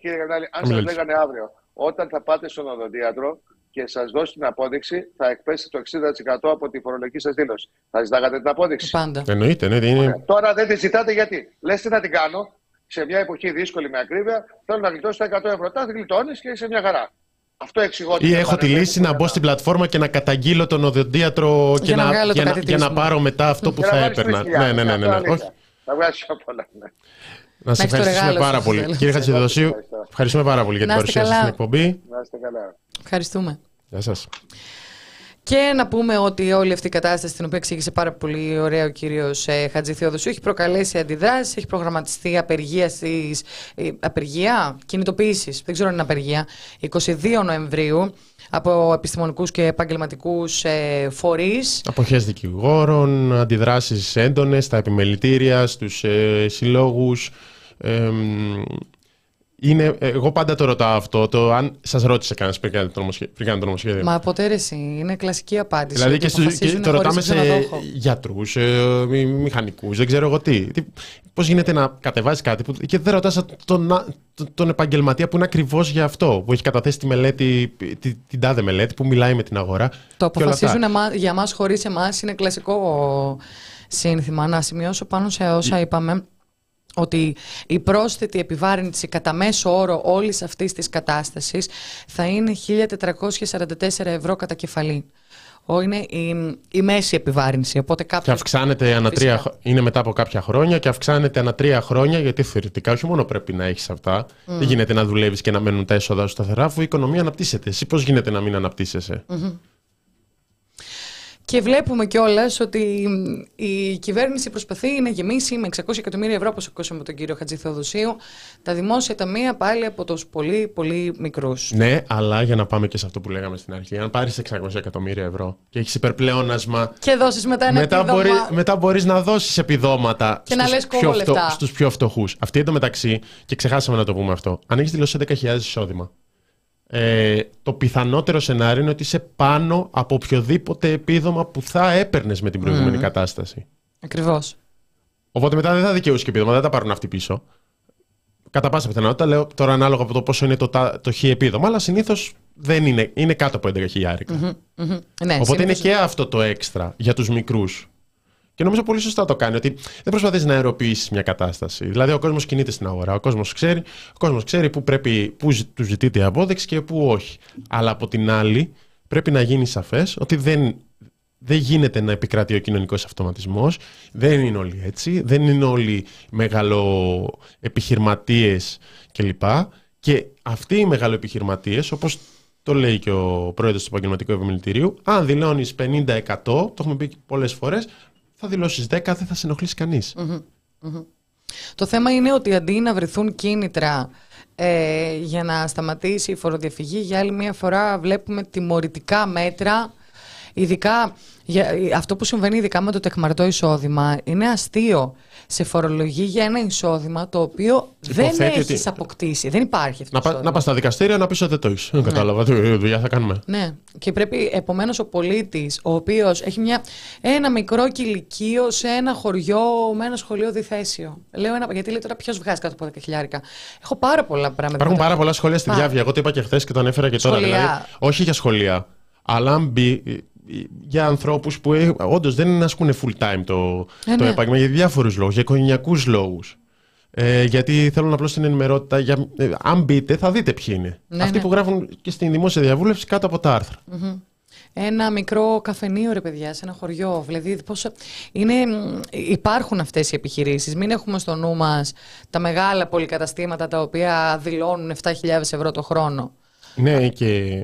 Κύριε Καβιλάλη, αν σας λέγανε αύριο, όταν θα πάτε στον οδοντίατρο και σας δώσει την απόδειξη, θα εκπέσει το 60% από τη φορολογική σας δήλωση. Θα ζητάγατε την απόδειξη; Πάντα. Εννοείται, ναι. Είναι... Τώρα δεν τη ζητάτε γιατί. Λες τι να την κάνω; Σε μια εποχή δύσκολη με ακρίβεια, θέλω να γλιτώσω τα 100 ευρώ. Τα γλιτώνεις και είσαι μια χαρά. Αυτό εξηγώ. Ή έχω τη λύση να μπω στην πλατφόρμα και να καταγγείλω τον οδοντίατρο και να, να, για, να, για να πάρω μετά αυτό που θα έπαιρνα. Ναι, ναι, ναι. ναι, ναι. Όχι. Θα βγάλεις πολλά. Ναι. Να σα ευχαριστούμε πάρα πολύ. Κύριε Χατζηδοσίου, ευχαριστούμε πάρα πολύ για την παρουσία σας στην εκπομπή. Να είστε καλά. Ευχαριστούμε. Γεια σας. Και να πούμε ότι όλη αυτή η κατάσταση, την οποία εξήγησε πάρα πολύ ωραία ο κύριος ε, Χατζη Θεοδοσίου, έχει προκαλέσει αντιδράσεις, έχει προγραμματιστεί απεργία στις, ε, απεργία, κινητοποίησης, δεν ξέρω αν είναι απεργία, 22 Νοεμβρίου από επιστημονικούς και επαγγελματικούς ε, φορείς. Αποχές δικηγόρων, αντιδράσεις έντονες στα επιμελητήρια, στους ε, συλλόγους, ε, είναι, εγώ πάντα το ρωτάω αυτό, το αν σας ρώτησε κανένας πριν κάνετε το νομοσχέδιο. Μα αποτέρεση, είναι κλασική απάντηση. Δηλαδή και, στους, και το ρωτάμε σε γιατρούς, ε, μηχανικούς, δεν ξέρω εγώ τι. τι Πώς γίνεται να κατεβάζεις κάτι που, και δεν ρωτάς τον, τον, τον, επαγγελματία που είναι ακριβώς για αυτό, που έχει καταθέσει τη μελέτη, τη, την τάδε μελέτη, που μιλάει με την αγορά. Το αποφασίζουν για εμάς χωρίς εμάς είναι κλασικό σύνθημα. Να σημειώσω πάνω σε όσα είπαμε ότι η πρόσθετη επιβάρυνση κατά μέσο όρο όλης αυτής της κατάστασης θα είναι 1.444 ευρώ κατά κεφαλή. Είναι η, η μέση επιβάρυνση. Οπότε κάποιος... Και αυξάνεται ανά τρία, είναι μετά από κάποια χρόνια και αυξάνεται ανά τρία χρόνια γιατί θεωρητικά όχι μόνο πρέπει να έχεις αυτά. Δεν γίνεται να δουλεύεις και να μένουν τα έσοδα σου σταθερά αφού η οικονομία αναπτύσσεται. Εσύ πώς γίνεται να μην αναπτύσσεσαι; Και βλέπουμε κιόλας ότι η κυβέρνηση προσπαθεί να γεμίσει με 600 εκατομμύρια ευρώ, όπως ακούσαμε από τον κύριο Χατζη Θεοδοσίου, τα δημόσια ταμεία πάλι από τους πολύ, πολύ μικρούς. Ναι, αλλά για να πάμε και σε αυτό που λέγαμε στην αρχή, αν πάρεις 600 εκατομμύρια ευρώ και έχεις υπερπλεόνασμα. Και δώσεις μετά ένα μετά επίδομα. Μπορεί, μετά μπορείς να δώσεις επιδόματα στους πιο φτωχούς. Αυτή εντωμεταξύ, και ξεχάσαμε να το πούμε αυτό, αν έχεις δηλώσει 10.000 εισόδημα ε, το πιθανότερο σενάριο είναι ότι είσαι πάνω από οποιοδήποτε επίδομα που θα έπαιρνες με την προηγούμενη κατάσταση. Ακριβώς. Οπότε μετά δεν θα δικαιούσε και επίδομα, δεν τα πάρουν αυτοί πίσω. Κατά πάσα πιθανότητα λέω τώρα ανάλογα από το πόσο είναι το, το χ επίδομα, αλλά συνήθως δεν είναι, είναι κάτω από 11 χιλιάρικα. Mm-hmm, ναι, Οπότε είναι και αυτό το έξτρα για τους μικρούς. Και νομίζω πολύ σωστά το κάνει ότι δεν προσπαθείς να αεροποιήσεις μια κατάσταση. Δηλαδή, ο κόσμος κινείται στην αγορά. Ο κόσμος ξέρει, ο κόσμος ξέρει πού, πρέπει, πού του ζητείται η απόδειξη και πού όχι. Αλλά από την άλλη, πρέπει να γίνει σαφές ότι δεν, δεν γίνεται να επικρατεί ο κοινωνικός αυτοματισμός. Δεν είναι όλοι έτσι. Δεν είναι όλοι μεγαλοεπιχειρηματίες κλπ. Και αυτοί οι μεγαλοεπιχειρηματίες, όπως το λέει και ο πρόεδρος του Επαγγελματικού Επιμελητηρίου, αν δηλώνεις 50%, το έχουμε πει πολλές φορές, θα δηλώσεις 10, δεν θα σε ενοχλήσει Το θέμα είναι ότι αντί να βρεθούν κίνητρα ε, για να σταματήσει η φοροδιαφυγή, για άλλη μια φορά βλέπουμε τιμωρητικά μέτρα, ειδικά για, αυτό που συμβαίνει ειδικά με το τεκμαρτό εισόδημα, είναι αστείο σε φορολογεί για ένα εισόδημα το οποίο δεν έχεις αποκτήσει. Δεν υπάρχει αυτό. Να, να πας στα δικαστήρια να πεις ότι το έχεις. Δεν ναι. κατάλαβα. Τι δουλειά θα κάνουμε. Ναι. Και πρέπει επομένως ο πολίτης, ο οποίος έχει μια, ένα μικρό κηλικείο σε ένα χωριό με ένα σχολείο διθέσιο. Λέω ένα, γιατί λέει τώρα ποιος βγάζει κάτω από 10 χιλιάρικα. Έχω πάρα πολλά πράγματα. Υπάρχουν πάρα πολλά σχολεία στη Διάβια. Εγώ το είπα και χθες και το ανέφερα και τώρα. Δηλαδή, όχι για σχολεία. Αλλά αν μπει για ανθρώπους που ε, όντως δεν ασκούν full time το, ε, το ναι. επάγγελμα για διάφορους λόγους, για οικογενειακούς λόγους. Ε, γιατί θέλουν απλώς την ενημερότητα. Για, ε, αν μπείτε, θα δείτε ποιοι είναι. Ναι, Αυτοί ναι. που γράφουν και στην δημόσια διαβούλευση κάτω από τα άρθρα. ένα μικρό καφενείο, ρε παιδιά, σε ένα χωριό. Δηλαδή, πόσο... είναι... υπάρχουν αυτές οι επιχειρήσεις. Μην έχουμε στο νου μας τα μεγάλα πολυκαταστήματα τα οποία δηλώνουν 7.000 ευρώ το χρόνο. Ναι, και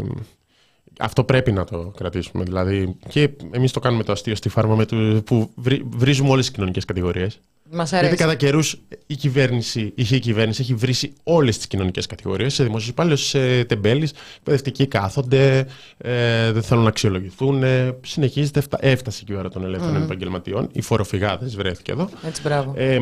αυτό πρέπει να το κρατήσουμε. Δηλαδή, και εμείς το κάνουμε το αστείο στη φάρμα με το, που βρίζουμε όλες τις κοινωνικές κατηγορίες. Μας αρέσει. Γιατί κατά καιρούς η κυβέρνηση, η κυβέρνηση έχει βρει όλες τις κοινωνικές κατηγορίες. Σε δημοσίου υπάλληλους, σε τεμπέλης, εκπαιδευτικοί κάθονται, ε, δεν θέλουν να αξιολογηθούν. Ε, συνεχίζεται, έφτασε και η ώρα των ελεύθερων mm. επαγγελματιών. Οι φοροφυγάδες βρέθηκε εδώ. Έτσι, μπράβο. Ε,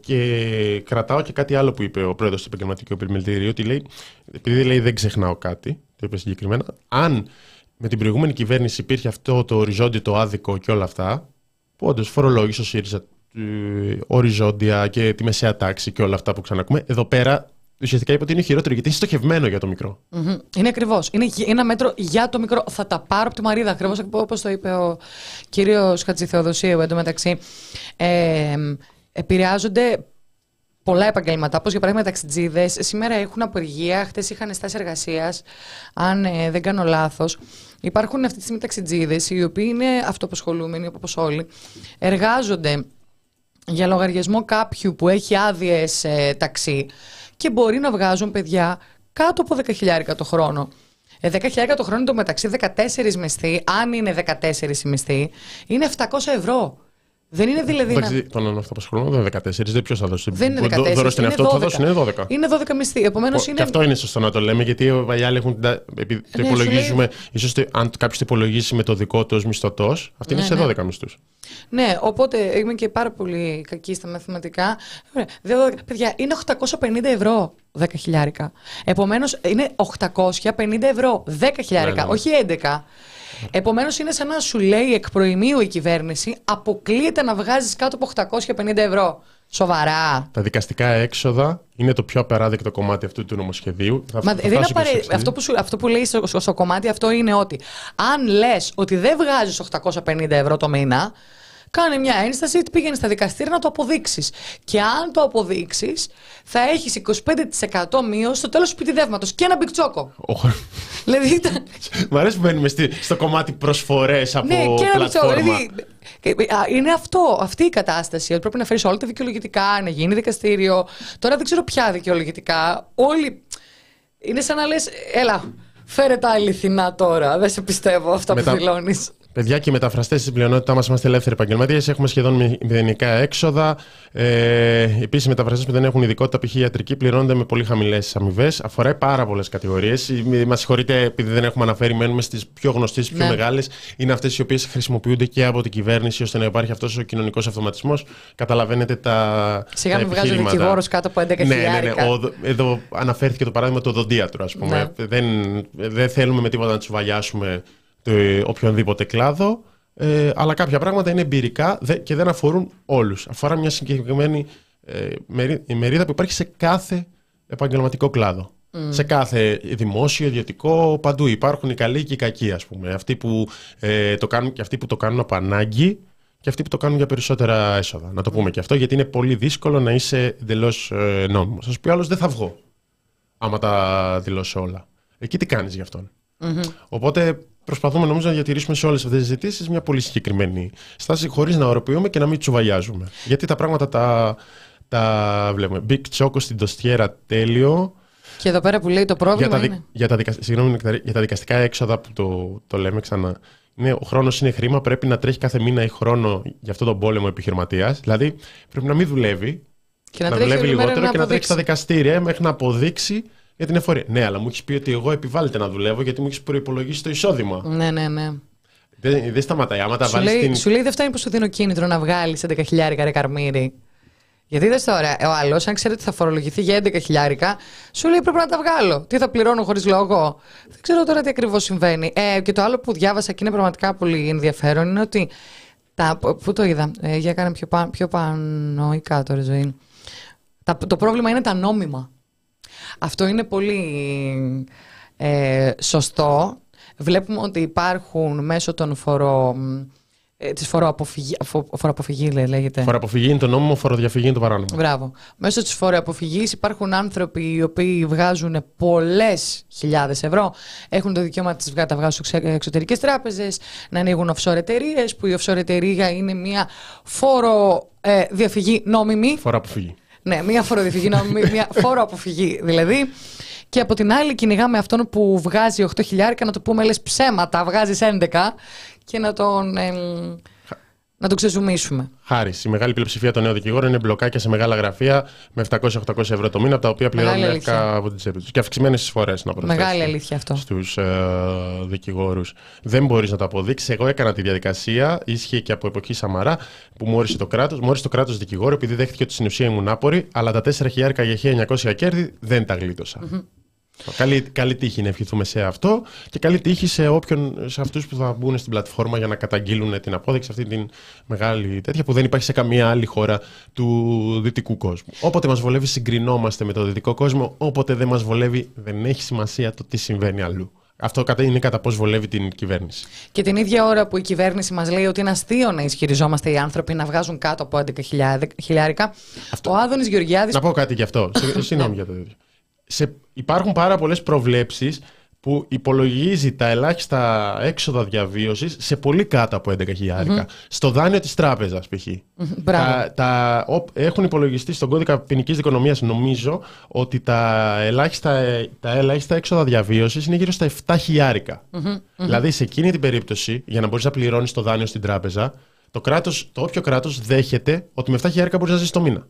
και κρατάω και κάτι άλλο που είπε ο πρόεδρος του Επαγγελματικού Επιμελητηρίου, ότι λέει, επειδή λέει δεν ξεχνάω κάτι, το είπε συγκεκριμένα, αν με την προηγούμενη κυβέρνηση υπήρχε αυτό το οριζόντιο, το άδικο και όλα αυτά, που όντως φορολόγησε ο ΣΥΡΙΖΑ οριζόντια και τη μεσαία τάξη και όλα αυτά που ξανακούμε. Εδώ πέρα ουσιαστικά είπε ότι είναι χειρότερο γιατί είναι στοχευμένο για το μικρό. Mm-hmm. Είναι ακριβώς. Είναι ένα μέτρο για το μικρό. Θα τα πάρω από τη Μαρίδα, ακριβώς όπως το είπε ο κύριος Χατζηθεοδοσίου εντωμεταξύ. Ε, επηρεάζονται πολλά επαγγέλματα, όπως για παράδειγμα ταξιτζίδες. Σήμερα έχουν απεργία, χτε είχαν στάση εργασίας, αν ε, δεν κάνω λάθος. Υπάρχουν αυτή τη στιγμή ταξιτζίδες, οι οποίοι είναι αυτοπασχολούμενοι, όπως όλοι, εργάζονται για λογαριασμό κάποιου που έχει άδειες ε, ταξί και μπορεί να βγάζουν παιδιά κάτω από 10.000 το χρόνο. Ε, 10.000 το χρόνο το μεταξύ 14 μισθοί, αν είναι 14 οι μισθοί, είναι 700 ευρώ. Δεν είναι δηλαδή. Εντάξει, να... τον αυτοπασχολούμενο δεν είναι 14, δεν ποιος θα δώσει. Δεν είναι 14. Δώρο στην εαυτό θα δώσει, είναι 12. Είναι 12 μισθοί. Επομένως είναι. Και αυτό είναι σωστό να το λέμε, γιατί οι άλλοι έχουν. Επειδή το ναι, υπολογίζουμε, ίσως αν κάποιος το υπολογίσει με το δικό του ως μισθωτός, αυτή είναι ναι, σε 12 ναι. μισθούς. Ναι, οπότε είμαι και πάρα πολύ κακή στα μαθηματικά. Παιδιά, είναι 850 ευρώ 10 χιλιάρικα. Επομένως είναι 850 ευρώ 10 χιλιάρικα, όχι 11. Επομένως, είναι σαν να σου λέει εκ προημίου η κυβέρνηση, αποκλείεται να βγάζεις κάτω από 850 ευρώ. Σοβαρά. Τα δικαστικά έξοδα είναι το πιο απαράδεκτο κομμάτι αυτού του νομοσχεδίου. Θα, Μα, δεν απαρέ... αυτό, που σου, αυτό που λέει στο, στο, κομμάτι αυτό είναι ότι αν λες ότι δεν βγάζεις 850 ευρώ το μήνα, κάνε μια ένσταση ή πήγαινε στα δικαστήρια να το αποδείξεις. Και αν το αποδείξεις, θα έχεις 25% μείωση στο τέλος του σπιτιδεύματος και ένα μπικτσόκο. δηλαδή Μ' αρέσει που μπαίνουμε στο κομμάτι προσφορές από ναι, και ένα πλατφόρμα. Δηλαδή, είναι αυτό, αυτή η κατάσταση. Ότι πρέπει να φέρεις όλα τα δικαιολογητικά, να γίνει δικαστήριο. Τώρα δεν ξέρω ποια δικαιολογητικά. Όλοι. Είναι σαν να λες, έλα, φέρε τα αληθινά τώρα. Δεν σε πιστεύω αυτά Μετα... που δηλώνεις. Παιδιά και οι μεταφραστές στην πλειονότητά μας είμαστε ελεύθεροι επαγγελματίες. Έχουμε σχεδόν μηδενικά έξοδα. Ε, Επίσης, οι μεταφραστές που δεν έχουν ειδικότητα, π.χ. ιατρική, πληρώνονται με πολύ χαμηλές αμοιβές. Αφορά πάρα πολλές κατηγορίες. Μας συγχωρείτε, επειδή δεν έχουμε αναφέρει, μένουμε στις πιο γνωστές, πιο ναι. μεγάλες. Είναι αυτές οι οποίες χρησιμοποιούνται και από την κυβέρνηση ώστε να υπάρχει αυτός ο κοινωνικός αυτοματισμός. Καταλαβαίνετε τα. Σιγά μην βγάζω δικηγόρο κάτω από 11.000. Ναι, ναι, ναι. Ο, εδώ αναφέρθηκε το παράδειγμα του οδοντίατρου, ας πούμε. Ναι. Δεν, δεν θέλουμε με τίποτα να τους βαλιάσουμε ε, οποιονδήποτε κλάδο, ε, αλλά κάποια πράγματα είναι εμπειρικά και δεν αφορούν όλους. Αφορά μια συγκεκριμένη ε, μερίδα που υπάρχει σε κάθε επαγγελματικό κλάδο. Σε κάθε δημόσιο, ιδιωτικό, παντού υπάρχουν οι καλοί και οι κακοί, ας πούμε. Αυτοί που, ε, το κάνουν και αυτοί που το κάνουν από ανάγκη και αυτοί που το κάνουν για περισσότερα έσοδα. Να το πούμε και αυτό, γιατί είναι πολύ δύσκολο να είσαι εντελώς ε, νόμιμος. Α πει άλλος, δεν θα βγω άμα τα δηλώσω όλα. Εκεί τι κάνεις γι' αυτον Οπότε προσπαθούμε νομίζω να διατηρήσουμε σε όλες αυτές τις ζητήσει μια πολύ συγκεκριμένη στάση, χωρίς να οροποιούμε και να μην τσουβαλιάζουμε. Γιατί τα πράγματα τα, τα βλέπουμε. Big Choco στην Τοστιέρα τέλειο. Και εδώ πέρα που λέει το πρόβλημα. Για τα, είναι... για τα, δικα, συγγνώμη, για τα δικαστικά έξοδα που το, το λέμε ξανά. Είναι, ο χρόνος είναι χρήμα, πρέπει να τρέχει κάθε μήνα ή χρόνο για αυτόν τον πόλεμο επιχειρηματίας. Δηλαδή πρέπει να μην δουλεύει, και να, να δουλεύει λιγότερο και να τρέχει στα δικαστήρια μέχρι να αποδείξει για την εφορία. Ναι, αλλά μου έχεις πει ότι εγώ επιβάλλεται να δουλεύω γιατί μου έχεις προπολογίσει το εισόδημα. Ναι, ναι, ναι. Δεν, δεν σταματάει. Άμα τα σου, λέει, την... σου λέει δεν φτάνει που σου δίνω κίνητρο να βγάλεις 11 χιλιάρικα ρε καρμύρι. Γιατί δεν τώρα, ο άλλος, αν ξέρει ότι θα φορολογηθεί για 11 χιλιάρικα, σου λέει πρέπει να τα βγάλω. Τι θα πληρώνω χωρίς λόγο; Δεν ξέρω τώρα τι ακριβώς συμβαίνει. Ε, και το άλλο που διάβασα και είναι πραγματικά πολύ ενδιαφέρον είναι ότι. Τα, πού το είδα, ε, για κάνε πιο, πα, πιο πάνω τώρα ζωή. Τα, το πρόβλημα είναι τα νόμιμα. Αυτό είναι πολύ ε, σωστό. Βλέπουμε ότι υπάρχουν μέσω των φορο, ε, της φοροαποφυγή, αφο- φοροαποφυγή λέ- λέγεται. Φοροαποφυγή είναι το νόμιμο, φοροδιαφυγή είναι το παράνομο. Μπράβο. Μέσω της φοροαποφυγής υπάρχουν άνθρωποι οι οποίοι βγάζουν πολλές χιλιάδες ευρώ, έχουν το δικαίωμα της να τα βγάζουν σε εξωτερικές τράπεζες, να ανοίγουν offshore εταιρείες, που η offshore εταιρεία είναι μια φοροδιαφυγή νόμιμη. Φοροαποφυγή. Ναι, μία φοροδιαφυγή, νόμιμη, μία φοροαποφυγή δηλαδή. Και από την άλλη κυνηγάμε αυτόν που βγάζει 8 χιλιάρικα, να το πούμε λες ψέματα, βγάζεις 11 και να τον, εμ, να τον ξεζουμίσουμε. Χάρη. Η μεγάλη πλειοψηφία των νέων δικηγόρων είναι μπλοκάκια σε μεγάλα γραφεία με 700-800 ευρώ το μήνα, από τα οποία πληρώνουν Μεγάλη εύκα από την τσέπη τους. Και αυξημένες εισφορές να προσθέσω. Μεγάλη αλήθεια αυτό. Στους ε, δικηγόρους. Δεν μπορείς να το αποδείξεις. Εγώ έκανα τη διαδικασία, ίσχυε και από εποχή Σαμαρά, που μου όρισε το κράτος. Μου όρισε το κράτος δικηγόρο, επειδή δέχτηκε ότι στην ουσία ήμουν άπορη, αλλά τα 4 χιλιάρικα για 1900 κέρδη δεν τα γλίτωσα. Καλή, καλή τύχη να ευχηθούμε σε αυτό και καλή τύχη σε όποιον, σε αυτούς που θα μπουν στην πλατφόρμα για να καταγγείλουν την απόδειξη αυτή την μεγάλη τέτοια που δεν υπάρχει σε καμία άλλη χώρα του δυτικού κόσμου. Όποτε μας βολεύει συγκρινόμαστε με το δυτικό κόσμο, όποτε δεν μας βολεύει δεν έχει σημασία το τι συμβαίνει αλλού. Αυτό κατα- είναι κατά πώς βολεύει την κυβέρνηση. Και την ίδια ώρα που η κυβέρνηση μας λέει ότι είναι αστείο να ισχυριζόμαστε οι άνθρωποι να βγάζουν κάτω από 11 χιλιάρικα, ο Άδωνης Γεωργιάδης Να πω κάτι γι' αυτό. Σε- Συγγνώμη για το τέτοιο. Σε, υπάρχουν πάρα πολλές προβλέψεις που υπολογίζει τα ελάχιστα έξοδα διαβίωσης σε πολύ κάτω από 11 χιλιάρικα. Στο δάνειο της τράπεζας π.χ. Μπράβο. Τα, τα, ο- έχουν υπολογιστεί στον κώδικα ποινικής δικονομίας, νομίζω, ότι τα ελάχιστα, ε, τα ελάχιστα έξοδα διαβίωσης είναι γύρω στα 7 χιλιάρικα. Δηλαδή, σε εκείνη την περίπτωση, για να μπορείς να πληρώνεις το δάνειο στην τράπεζα, το, κράτος, το όποιο κράτος δέχεται ότι με 7 χιλιάρικα μπορείς να ζήσει το μήνα.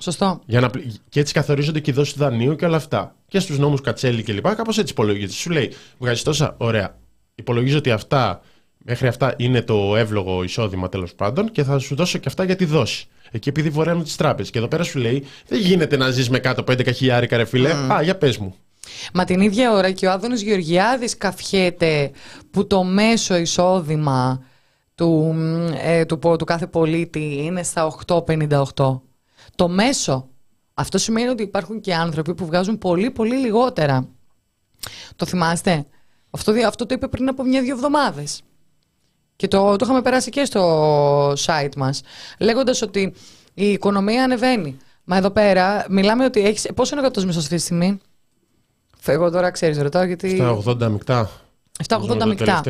Σωστό. Για να, πλη- και έτσι καθορίζονται και οι δόσεις του δανείου και όλα αυτά. Και στους νόμους Κατσέλη κλπ. Κάπως έτσι υπολογίζεται. Σου λέει, βγάζει τόσα, ωραία. Υπολογίζω ότι αυτά, μέχρι αυτά είναι το εύλογο εισόδημα τέλος πάντων και θα σου δώσω και αυτά για τη δόση. Εκεί επειδή βορεύουν τις τράπεζες. Και εδώ πέρα σου λέει, δεν γίνεται να ζεις με κάτω από 11 χιλιάρικα, ρε φίλε. Α, για πες μου. Μα την ίδια ώρα και ο Άδωνης Γεωργιάδης καφιέται που το μέσο εισόδημα του, μ, ε, του, πο- του κάθε πολίτη είναι στα 8,58 το μέσο. Αυτό σημαίνει ότι υπάρχουν και άνθρωποι που βγάζουν πολύ πολύ λιγότερα. Το θυμάστε; Αυτό, το είπε πριν από μια-δυο εβδομάδες. Και το, το είχαμε περάσει και στο site μας. Λέγοντας ότι η οικονομία ανεβαίνει. Μα εδώ πέρα μιλάμε ότι έχεις. Πόσο είναι ο μισθό αυτή τη στιγμή; Εγώ τώρα ξέρεις ρωτάω γιατί... 780 μεικτά. 780 μεικτά.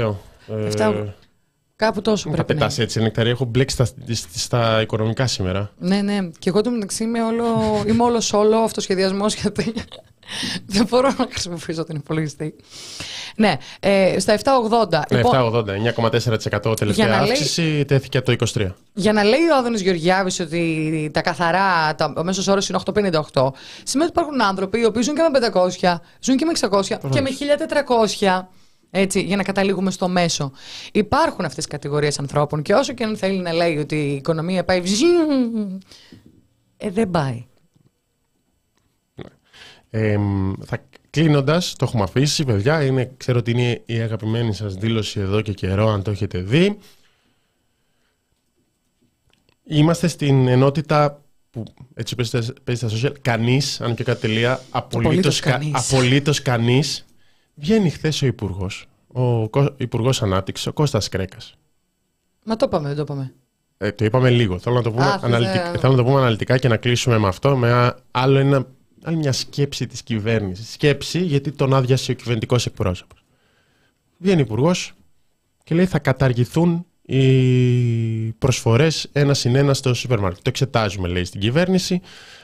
Κάπου τόσο Μου τα πρέπει να πετάς έτσι, νεκταρία. Έχω μπλέξει στα, στα, στα οικονομικά σήμερα. Ναι, ναι. Και εγώ το μεταξύ είμαι όλο, είμαι όλο όλο αυτοσχεδιασμός γιατί δεν μπορώ να χρησιμοποιήσω τον υπολογιστή. Ναι, ε, στα 780. Ναι, Λοιπόν, 780, 9,4% τελευταία Για να λέει- αύξηση, τέθηκε από το 23. για να λέει ο Άδωνης Γεωργιάδης ότι τα καθαρά, τα, ο μέσος όρος είναι 858, σημαίνει ότι υπάρχουν άνθρωποι οι οποίοι ζουν και με 500, ζουν και με 600 και με 1400. Έτσι, για να καταλήγουμε στο μέσο. Υπάρχουν αυτές οι κατηγορίες ανθρώπων και όσο και αν θέλει να λέει ότι η οικονομία πάει βζζιν, ε, δεν πάει. Ε, θα κλείνοντας, το έχουμε αφήσει, παιδιά. Είναι, ξέρω ότι είναι η αγαπημένη σας δήλωση εδώ και καιρό, αν το έχετε δει. Είμαστε στην ενότητα που έτσι παίζει στα- παίζει στα social. Κανείς, αν και κάτι τελεία, απολύτως Απολύτως κανείς. απολύτως κανείς. Βγαίνει χθες ο Υπουργός, ο Υπουργός Ανάπτυξης, ο Κώστας Κρέκας. Μα το είπαμε, δεν το είπαμε. Ε, το είπαμε λίγο. Θέλω να το πούμε, Α, θες αναλυτικά, να- θέλω να το πούμε αναλυτικά και να κλείσουμε με αυτό, με α- άλλο ένα, άλλη μια σκέψη της κυβέρνησης. Σκέψη γιατί τον άδειασε ο κυβερνητικός εκπρόσωπος. Βγαίνει υπουργός και λέει θα καταργηθούν οι προσφορές ένα συν ένα στο σούπερ μάρκετ. Το εξετάζουμε, λέει, στην κυβέρνηση.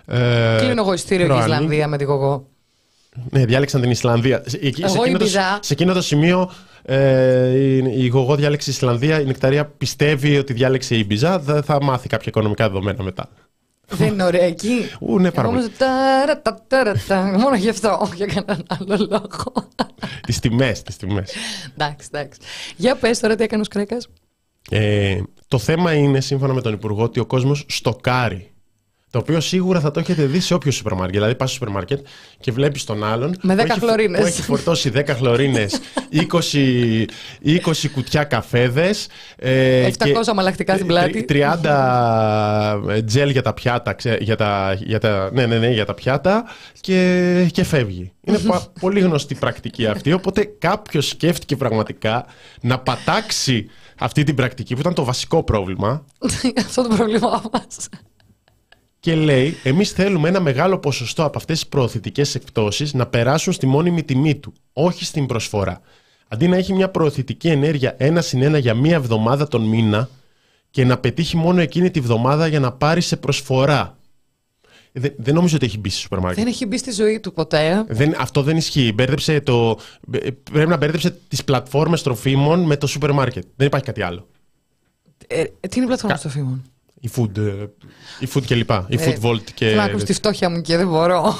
Ε, Κλείνω εγώ ειστήριο και προανοίγει. Ισλανδία με τη γογό. Ναι, διάλεξαν την Ισλανδία. Σε- Εκεί, σε, Εγώ εκείνο το, Ήμπιζα. σε εκείνο το σημείο ε, η, η Γογό διάλεξε η Ισλανδία. Η Νεκταρία πιστεύει ότι διάλεξε η Ήμπιζα. Δεν θα μάθει κάποια οικονομικά δεδομένα μετά. Δεν είναι ωραία εκεί. Ού, ναι, πάρα Εγώ πολύ. όμως ταρα, τα, ταρα, τα. Μόνο γι' αυτό, όχι για κανέναν άλλο λόγο. τις τιμές, τις τιμές. εντάξει, εντάξει. Για πες τώρα τι έκανε ο Κρέκας. Ε, το θέμα είναι, σύμφωνα με τον Υπουργό, ότι ο κόσμος στοκάρει. Το οποίο σίγουρα θα το έχετε δει σε όποιο σούπερ μάρκετ. Δηλαδή, πας στο σούπερ μάρκετ και βλέπεις τον άλλον. Με που 10 έχει- χλωρίνες. Που έχει φορτώσει 10 χλωρίνες, 20, 20 κουτιά καφέδες. Ε, 700 αμαλλακτικά στην πλάτη. 30 τζέλ για τα πιάτα. ξέ- για τα, για τα, ναι, ναι, ναι, για τα πιάτα και, και φεύγει. Είναι πα- πολύ γνωστή πρακτική αυτή. Οπότε κάποιος σκέφτηκε πραγματικά να πατάξει αυτή την πρακτική που ήταν το βασικό πρόβλημα Αυτό το πρόβλημά μας. Και λέει: Εμείς θέλουμε ένα μεγάλο ποσοστό από αυτές τις προωθητικές εκπτώσεις να περάσουν στη μόνιμη τιμή του, όχι στην προσφορά. Αντί να έχει μια προωθητική ενέργεια ένα συν ένα για μία εβδομάδα τον μήνα και να πετύχει μόνο εκείνη τη βδομάδα για να πάρει σε προσφορά. Δεν, δεν νομίζω ότι έχει μπει στο σούπερ μάρκετ. Δεν έχει μπει στη ζωή του ποτέ. Δεν, αυτό δεν ισχύει. Μπέρδεψε το, πρέπει να μπέρδεψε τις πλατφόρμες τροφίμων με το σούπερ μάρκετ. Δεν υπάρχει κάτι άλλο. Ε, τι είναι η πλατφόρμα στο φίμων. Η food, ε, η food και λοιπά. Η Ε, food vault και. Θέλω να ακούς τη φτώχεια μου και δεν μπορώ.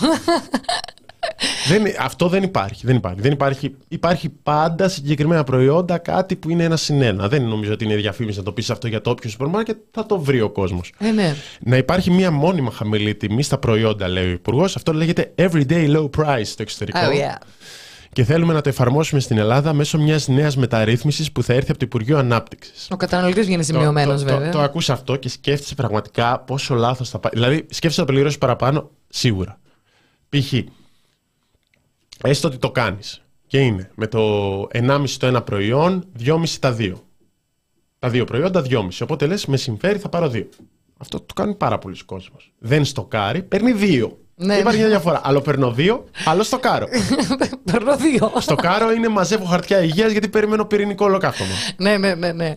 Δεν, αυτό δεν υπάρχει. Δεν υπάρχει. Δεν υπάρχει. Υπάρχει πάντα συγκεκριμένα προϊόντα, κάτι που είναι ένα συν ένα. Δεν νομίζω ότι είναι διαφήμιση να το πεις αυτό για το όποιο σούπερ μάρκετ. Θα το βρει ο κόσμος. ε, ναι. Να υπάρχει μία μόνιμα χαμηλή τιμή στα προϊόντα, λέει ο Υπουργός. Αυτό λέγεται everyday low price στο εξωτερικό. Oh, yeah. Και θέλουμε να το εφαρμόσουμε στην Ελλάδα μέσω μιας νέας μεταρρύθμισης που θα έρθει από το Υπουργείο Ανάπτυξης. Ο καταναλωτής βγαίνει σημειωμένος, το, το, βέβαια. το, το ακούς αυτό και σκέφτεσαι πραγματικά πόσο λάθος θα πάει. Δηλαδή, σκέφτεσαι να το πληρώσεις παραπάνω, σίγουρα. Π.χ. έστω ότι το κάνεις και είναι με το 1,5 το ένα προϊόν, 2,5 τα δύο. Τα δύο προϊόντα, 2,5. Οπότε λες, με συμφέρει, θα πάρω δύο. Αυτό το κάνει πάρα πολλοί κόσμος. Δεν στοκάρει, παίρνει δύο. Ναι. Υπάρχει μια διαφορά. Άλλο παίρνω δύο, άλλο στοκάρω. Παίρνω δύο. στοκάρω είναι μαζεύω χαρτιά υγείας γιατί περιμένω πυρηνικό ολοκαύτωμα. ναι, ναι, ναι, ναι.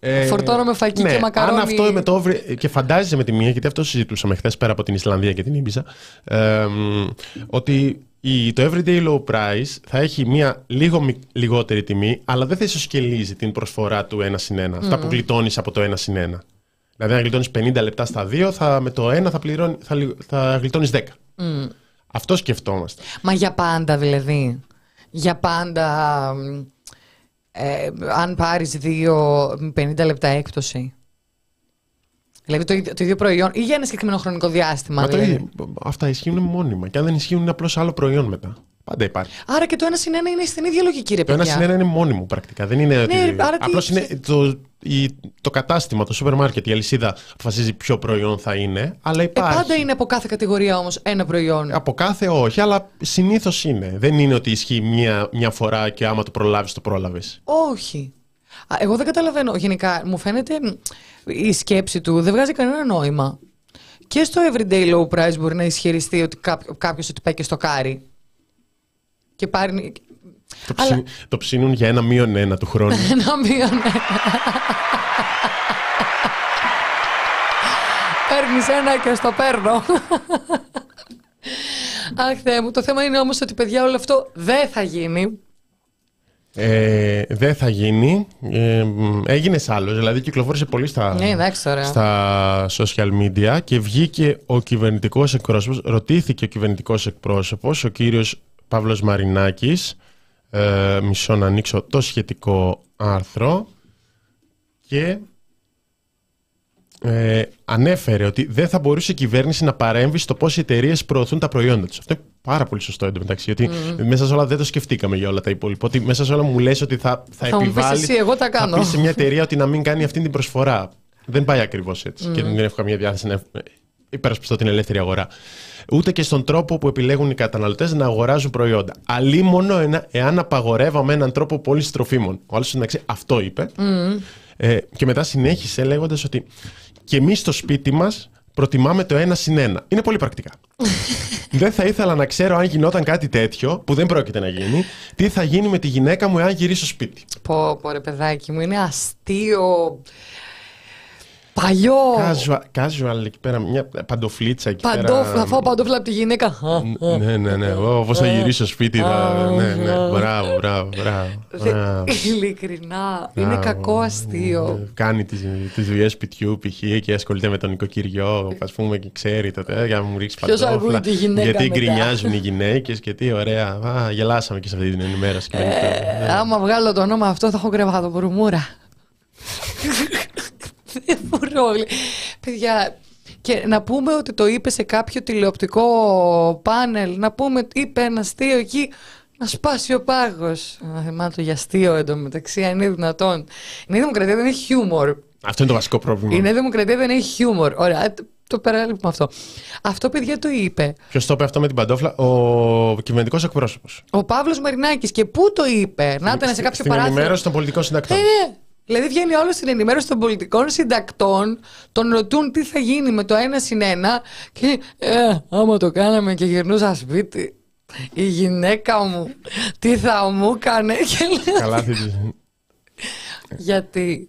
Ε, Φορτώνω με φακί ναι, και μακαρόνι. Αν αυτό με το βρει- Και φαντάζεσαι με τη μία, γιατί αυτό συζητούσαμε χθες πέρα από την Ισλανδία και την Ήμπιζα, ε, μ, ότι η, το everyday low price θα έχει μία λίγο μι- λιγότερη τιμή, αλλά δεν θα ισοσκελίζει την προσφορά του 1 συν 1. Αυτά που γλιτώνεις από το 1 συν 1. Δηλαδή, αν γλιτώνεις 50 λεπτά στα 2, θα, με το 1 θα, πληρώνει, θα, λι- θα γλιτώνεις 10. Αυτό σκεφτόμαστε. Μα για πάντα δηλαδή. Για πάντα. μ, Ε, αν πάρεις δύο μ, 50 λεπτά έκπτωση. Δηλαδή το, ίδιο- το ίδιο προϊόν ή για ένα συγκεκριμένο χρονικό διάστημα. Μα το δηλαδή. ίδιο- αυτά ισχύουν μόνιμα. Και αν δεν ισχύουν, είναι απλώς άλλο προϊόν μετά. Πάντα υπάρχει. Άρα και το ένα συν ένα είναι στην ίδια λογική, ρε Το ένα παιδιά. συν ένα είναι μόνιμο πρακτικά. Δεν είναι ότι. Ναι, άρα τι- Απλώς είναι το, η- το κατάστημα, το σούπερ μάρκετ, η αλυσίδα αποφασίζει ποιο προϊόν θα είναι. Αλλά Ε, υπάρχει. πάντα είναι από κάθε κατηγορία όμως ένα προϊόν. Από κάθε όχι, αλλά συνήθως είναι. Δεν είναι ότι ισχύει μια, μια φορά και άμα το προλάβεις, το πρόλαβες. Όχι. Α, Εγώ δεν καταλαβαίνω. Γενικά μου φαίνεται μ, η σκέψη του δεν βγάζει κανένα νόημα. Και στο everyday low price μπορεί να ισχυριστεί ότι κάποιο ότι πάει και στο κάρι. Και πάρει. Το, Αλλά- ψη- το ψήνουν για ένα μείον ένα του χρόνου. Ένα μείον ένα. Παίρνεις ένα και στο παίρνω. Αχ, Θεέ μου. Το θέμα είναι όμως ότι, παιδιά, όλο αυτό δεν θα γίνει. ε, δεν θα γίνει. Ε, μ, έγινες άλλος. Δηλαδή κυκλοφόρησε πολύ στα, Ναι, εντάξει τώρα. στα social media και βγήκε ο κυβερνητικός εκπρόσωπος, ρωτήθηκε ο κυβερνητικός εκπρόσωπος, ο κύριος Παύλος Μαρινάκης, ε, μισό να ανοίξω το σχετικό άρθρο και ε, ανέφερε ότι δεν θα μπορούσε η κυβέρνηση να παρέμβει στο πώς οι εταιρείες προωθούν τα προϊόντα τους. Αυτό είναι πάρα πολύ σωστό εντωμεταξύ, γιατί μέσα σε όλα δεν το σκεφτήκαμε για όλα τα υπόλοιπα. Ότι μέσα σε όλα μου λες ότι θα, θα, Θα μου πεις επιβάλλει. εσύ, εγώ τα κάνω. Θα πεις σε μια εταιρεία ότι να μην κάνει αυτή την προσφορά. Δεν πάει ακριβώς έτσι. Και δεν έχω καμία διάθεση να υπερασπιστώ την ελεύθερη αγορά. Ούτε και στον τρόπο που επιλέγουν οι καταναλωτές να αγοράζουν προϊόντα. Αλλήμον ένα, εάν απαγορεύαμε έναν τρόπο πώλησης τροφίμων. Ο άλλος εντάξει, αυτό είπε. Ε, και μετά συνέχισε λέγοντας ότι και εμείς στο σπίτι μας προτιμάμε το ένα συν ένα. Είναι πολύ πρακτικά. δεν θα ήθελα να ξέρω αν γινόταν κάτι τέτοιο, που δεν πρόκειται να γίνει, τι θα γίνει με τη γυναίκα μου εάν γυρίσω σπίτι. Πω, πω ρε παιδάκι μου, είναι αστείο. Παλιό. Casual, casual εκεί πέρα, μια παντοφλίτσα εκεί Παντόφλα, πέρα. θα φάω παντόφλα από τη γυναίκα. Ναι, ναι, ναι. Πώ θα γυρίσω σπίτι. θα- Ναι, ναι. Μπράβο, μπράβο, μπράβο. Δε- μπράβο. Ειλικρινά, είναι Μπράβο. κακό αστείο. Ε, Κάνει τις, τις δουλειές σπιτιού π.χ. και ασχολείται με τον νοικοκυριό, ας πούμε, και ξέρει τότε, ε, για να μου ρίξει Ποιος παντόφλα. ακούει τη γυναίκα Γιατί μετά. γκρινιάζουν οι γυναίκες και τι ωραία. Α, γελάσαμε και σε αυτή την ενημέρωση. και δεν Ε, άμα βγάλω το όνομα αυτό θα έχω κρεβάτο μπουρμούρα. Δεν μπορώ. Παιδιά, και να πούμε ότι το είπε σε κάποιο τηλεοπτικό πάνελ, να πούμε ότι είπε ένα αστείο εκεί, να σπάσει ο πάγος. Α, Θυμάμαι το για αστείο εντωμεταξύ, αν είναι δυνατόν. Η Νέα Δημοκρατία δεν έχει χιούμορ. Αυτό είναι το βασικό πρόβλημα. Η Νέα Δημοκρατία δεν έχει χιούμορ. Ωραία, το- το παραλείπουμε αυτό. Αυτό, παιδιά, το είπε. Ποιος το είπε αυτό με την παντόφλα, ο κυβερνητικός εκπρόσωπος. Ο Παύλος Μαρινάκης. Και πού το είπε, να ήταν σε κάποιο Στην παράθυρο. ενημέρωση των πολιτικών συντακτών. Ε, ναι. Δηλαδή βγαίνει όλος στην ενημέρωση των πολιτικών συντακτών, τον ρωτούν τι θα γίνει με το ένα συν ένα και ε, άμα το κάναμε και γυρνούσα σπίτι, η γυναίκα μου τι θα μου έκανε και λέω, Καλά, θύτης. γιατί;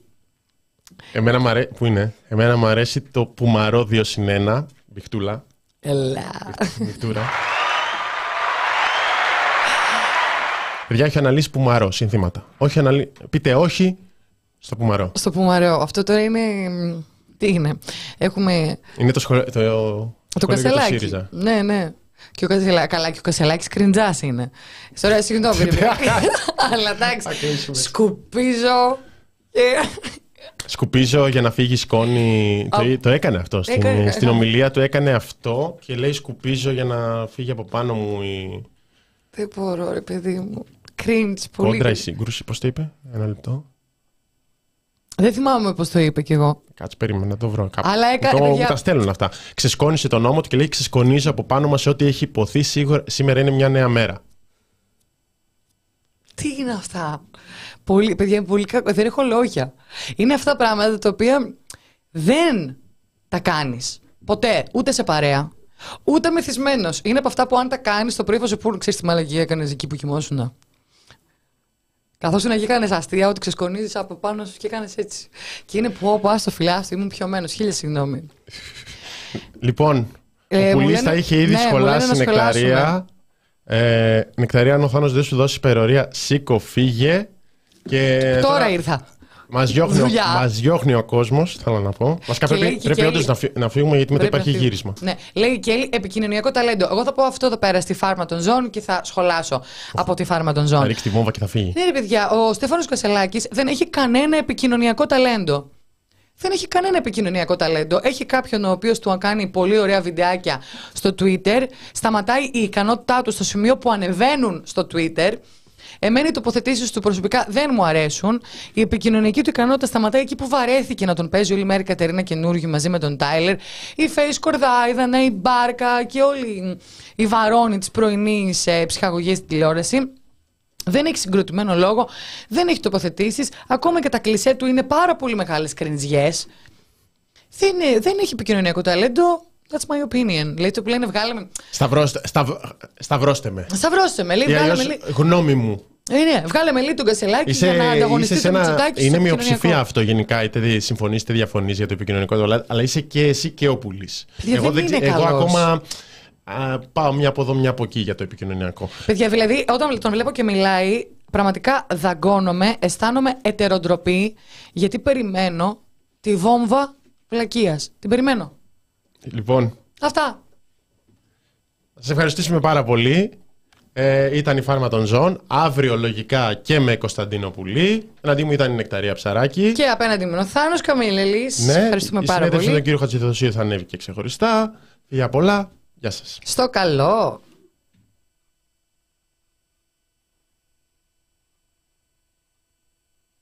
Εμένα μ' αρέσει. Πού είναι; Εμένα μου αρέσει το πουμαρό 2 συν 1. Μπιχτούλα. ελά Μπιχτούρα. Παιδιά, έχει αναλύσει πουμαρό συνθήματα. Όχι αναλύ... Πείτε όχι στο πουμαρό. στο Πουμαρέο. Αυτό τώρα είναι. μ, Τι είναι; Έχουμε Είναι το σχολείο. Το, το σχολείο για το Κασελάκι. ΣΥΡΙΖΑ. Ναι, ναι. Και ο Κασελάκη, καλά, και ο Κασελάκης κριντζάς είναι. Τώρα, συγγνώμη, ρε παιδιά. Αλλά εντάξει. κλείσουμε. Σκουπίζω. και- Σκουπίζω για να φύγει σκόνη. Το, το έκανε αυτό. Στην, Έκανε, στην έκανε. ομιλία του έκανε αυτό και λέει σκουπίζω για να φύγει από πάνω μου η Δεν μπορώ, ρε παιδί μου. Cringe πολύ. κόντρα, η σύγκρουση. Πώς το είπε, ένα λεπτό. Δεν θυμάμαι πώς το είπε κι εγώ. Κάτσε, περίμενα να το βρω κάπου. Αλλά έκα- το, παιδιά- μου τα στέλνουν αυτά. Ξεσκόνησε τον νόμο του και λέει: Ξεσκονίζω από πάνω μας ό,τι έχει υποθεί. Σίγουρα, σήμερα είναι μια νέα μέρα. Τι είναι αυτά; Πολύ, παιδιά, είναι πολύ κακό. Δεν έχω λόγια. Είναι αυτά πράγματα τα οποία δεν τα κάνεις. Ποτέ. Ούτε σε παρέα. Ούτε μεθυσμένος. Είναι από αυτά που αν τα κάνεις το πρωί θα σου πούνε, ξέρεις τι μαλαγία έκανες εκεί που κοιμόσουν. Καθώς να έκανε αστεία, ότι ξεσκονίζεις από πάνω σου και έκανε έτσι. Και είναι που όπου άστο φιλάστο, ήμουν πιωμένος. Χίλια συγγνώμη. Λοιπόν, Ε, ο μου Πουλής λένε- θα είχε ήδη ναι, μου σχολάσει λένε να νεκταρία. Ε, νεκταρία, αν ο Θάνος δεν σου δώσει υπερορία, σήκω, φύγε. Και Τώρα ήρθα. Μας διώχνει, ο, Δουλειά. μας διώχνει ο κόσμος, θέλω να πω. Βασικά Και λέει πρέπει, και πρέπει Κέλλη- όντως να, φύ- να φύγουμε γιατί μετά Πρέπει υπάρχει να φύγουμε. γύρισμα. Ναι. Λέει και Έλλη, επικοινωνιακό ταλέντο. Εγώ θα πω αυτό εδώ πέρα στη φάρμα των ζώων και θα σχολάσω από τη φάρμα των Θα ζώων. ρίξει τη βόμβα και θα φύγει. Ναι, ρε παιδιά, ο Στέφανος Κασελάκης δεν έχει κανένα επικοινωνιακό ταλέντο. Δεν έχει κανένα επικοινωνιακό ταλέντο. Έχει κάποιον ο οποίος του κάνει πολύ ωραία βιντεάκια στο Twitter. Σταματάει η ικανότητά του στο σημείο που ανεβαίνουν στο Twitter. Εμένα οι τοποθετήσεις του προσωπικά δεν μου αρέσουν. Η επικοινωνιακή του ικανότητα σταματάει εκεί που βαρέθηκε να τον παίζει όλη μέρα η Κατερίνα καινούργιο μαζί με τον Τάιλερ. Η Face Κορδάιδα, η Μπάρκα και όλοι οι βαρόνοι της πρωινής ε, ψυχαγωγή στην τηλεόραση. Δεν έχει συγκροτημένο λόγο, δεν έχει τοποθετήσεις. Ακόμα και τα κλισέ του είναι πάρα πολύ μεγάλες κρινζιές. Δεν, είναι- δεν έχει επικοινωνιακό ταλέντο. That's my opinion. Λέει το που λένε βγάλαμε. Σταυρώστε, σταβ, σταυρώστε με. Σταυρώστε με, λέει. Ή Βγάλαμε, αλλιώς, λέει. γνώμη μου. Ε, ναι, βγάλαμε λέει τον Κασελάκη Είσαι, για να είσαι ανταγωνιστεί σε το ένα, Μητσοτάκη στο είναι επικοινωνιακό. μειοψηφία αυτό γενικά, είτε συμφωνείς είτε διαφωνείς για το επικοινωνικό ταλέντο, αλλά είσαι και εσύ και ο Πουλής. Παιδιά, δεν είναι εγώ καλός. ακόμα α, πάω μια από εδώ, μια από εκεί για το επικοινωνιακό. Παιδιά, δηλαδή, όταν τον βλέπω και μιλάει, πραγματικά δαγκώνομαι, αισθάνομαι ετεροντροπή, γιατί περιμένω τη βόμβα πλακία. Την περιμένω. Λοιπόν, Αυτά. θα σας ευχαριστήσουμε πάρα πολύ. Ε, ήταν η Φάρμα των Ζώων. Αύριο λογικά και με Κωνσταντίνο Πουλή. Εναντί μου ήταν η Νεκταρία Ψαράκη. Και απέναντι μου είναι ο Θάνος Καμίλελης. Ευχαριστούμε Ναι, η πάρα συνέντευξη με πολύ. τον κύριο Χατζηθοσίου θα ανέβει και ξεχωριστά. Φιλιά πολλά. Γεια σας. Στο καλό.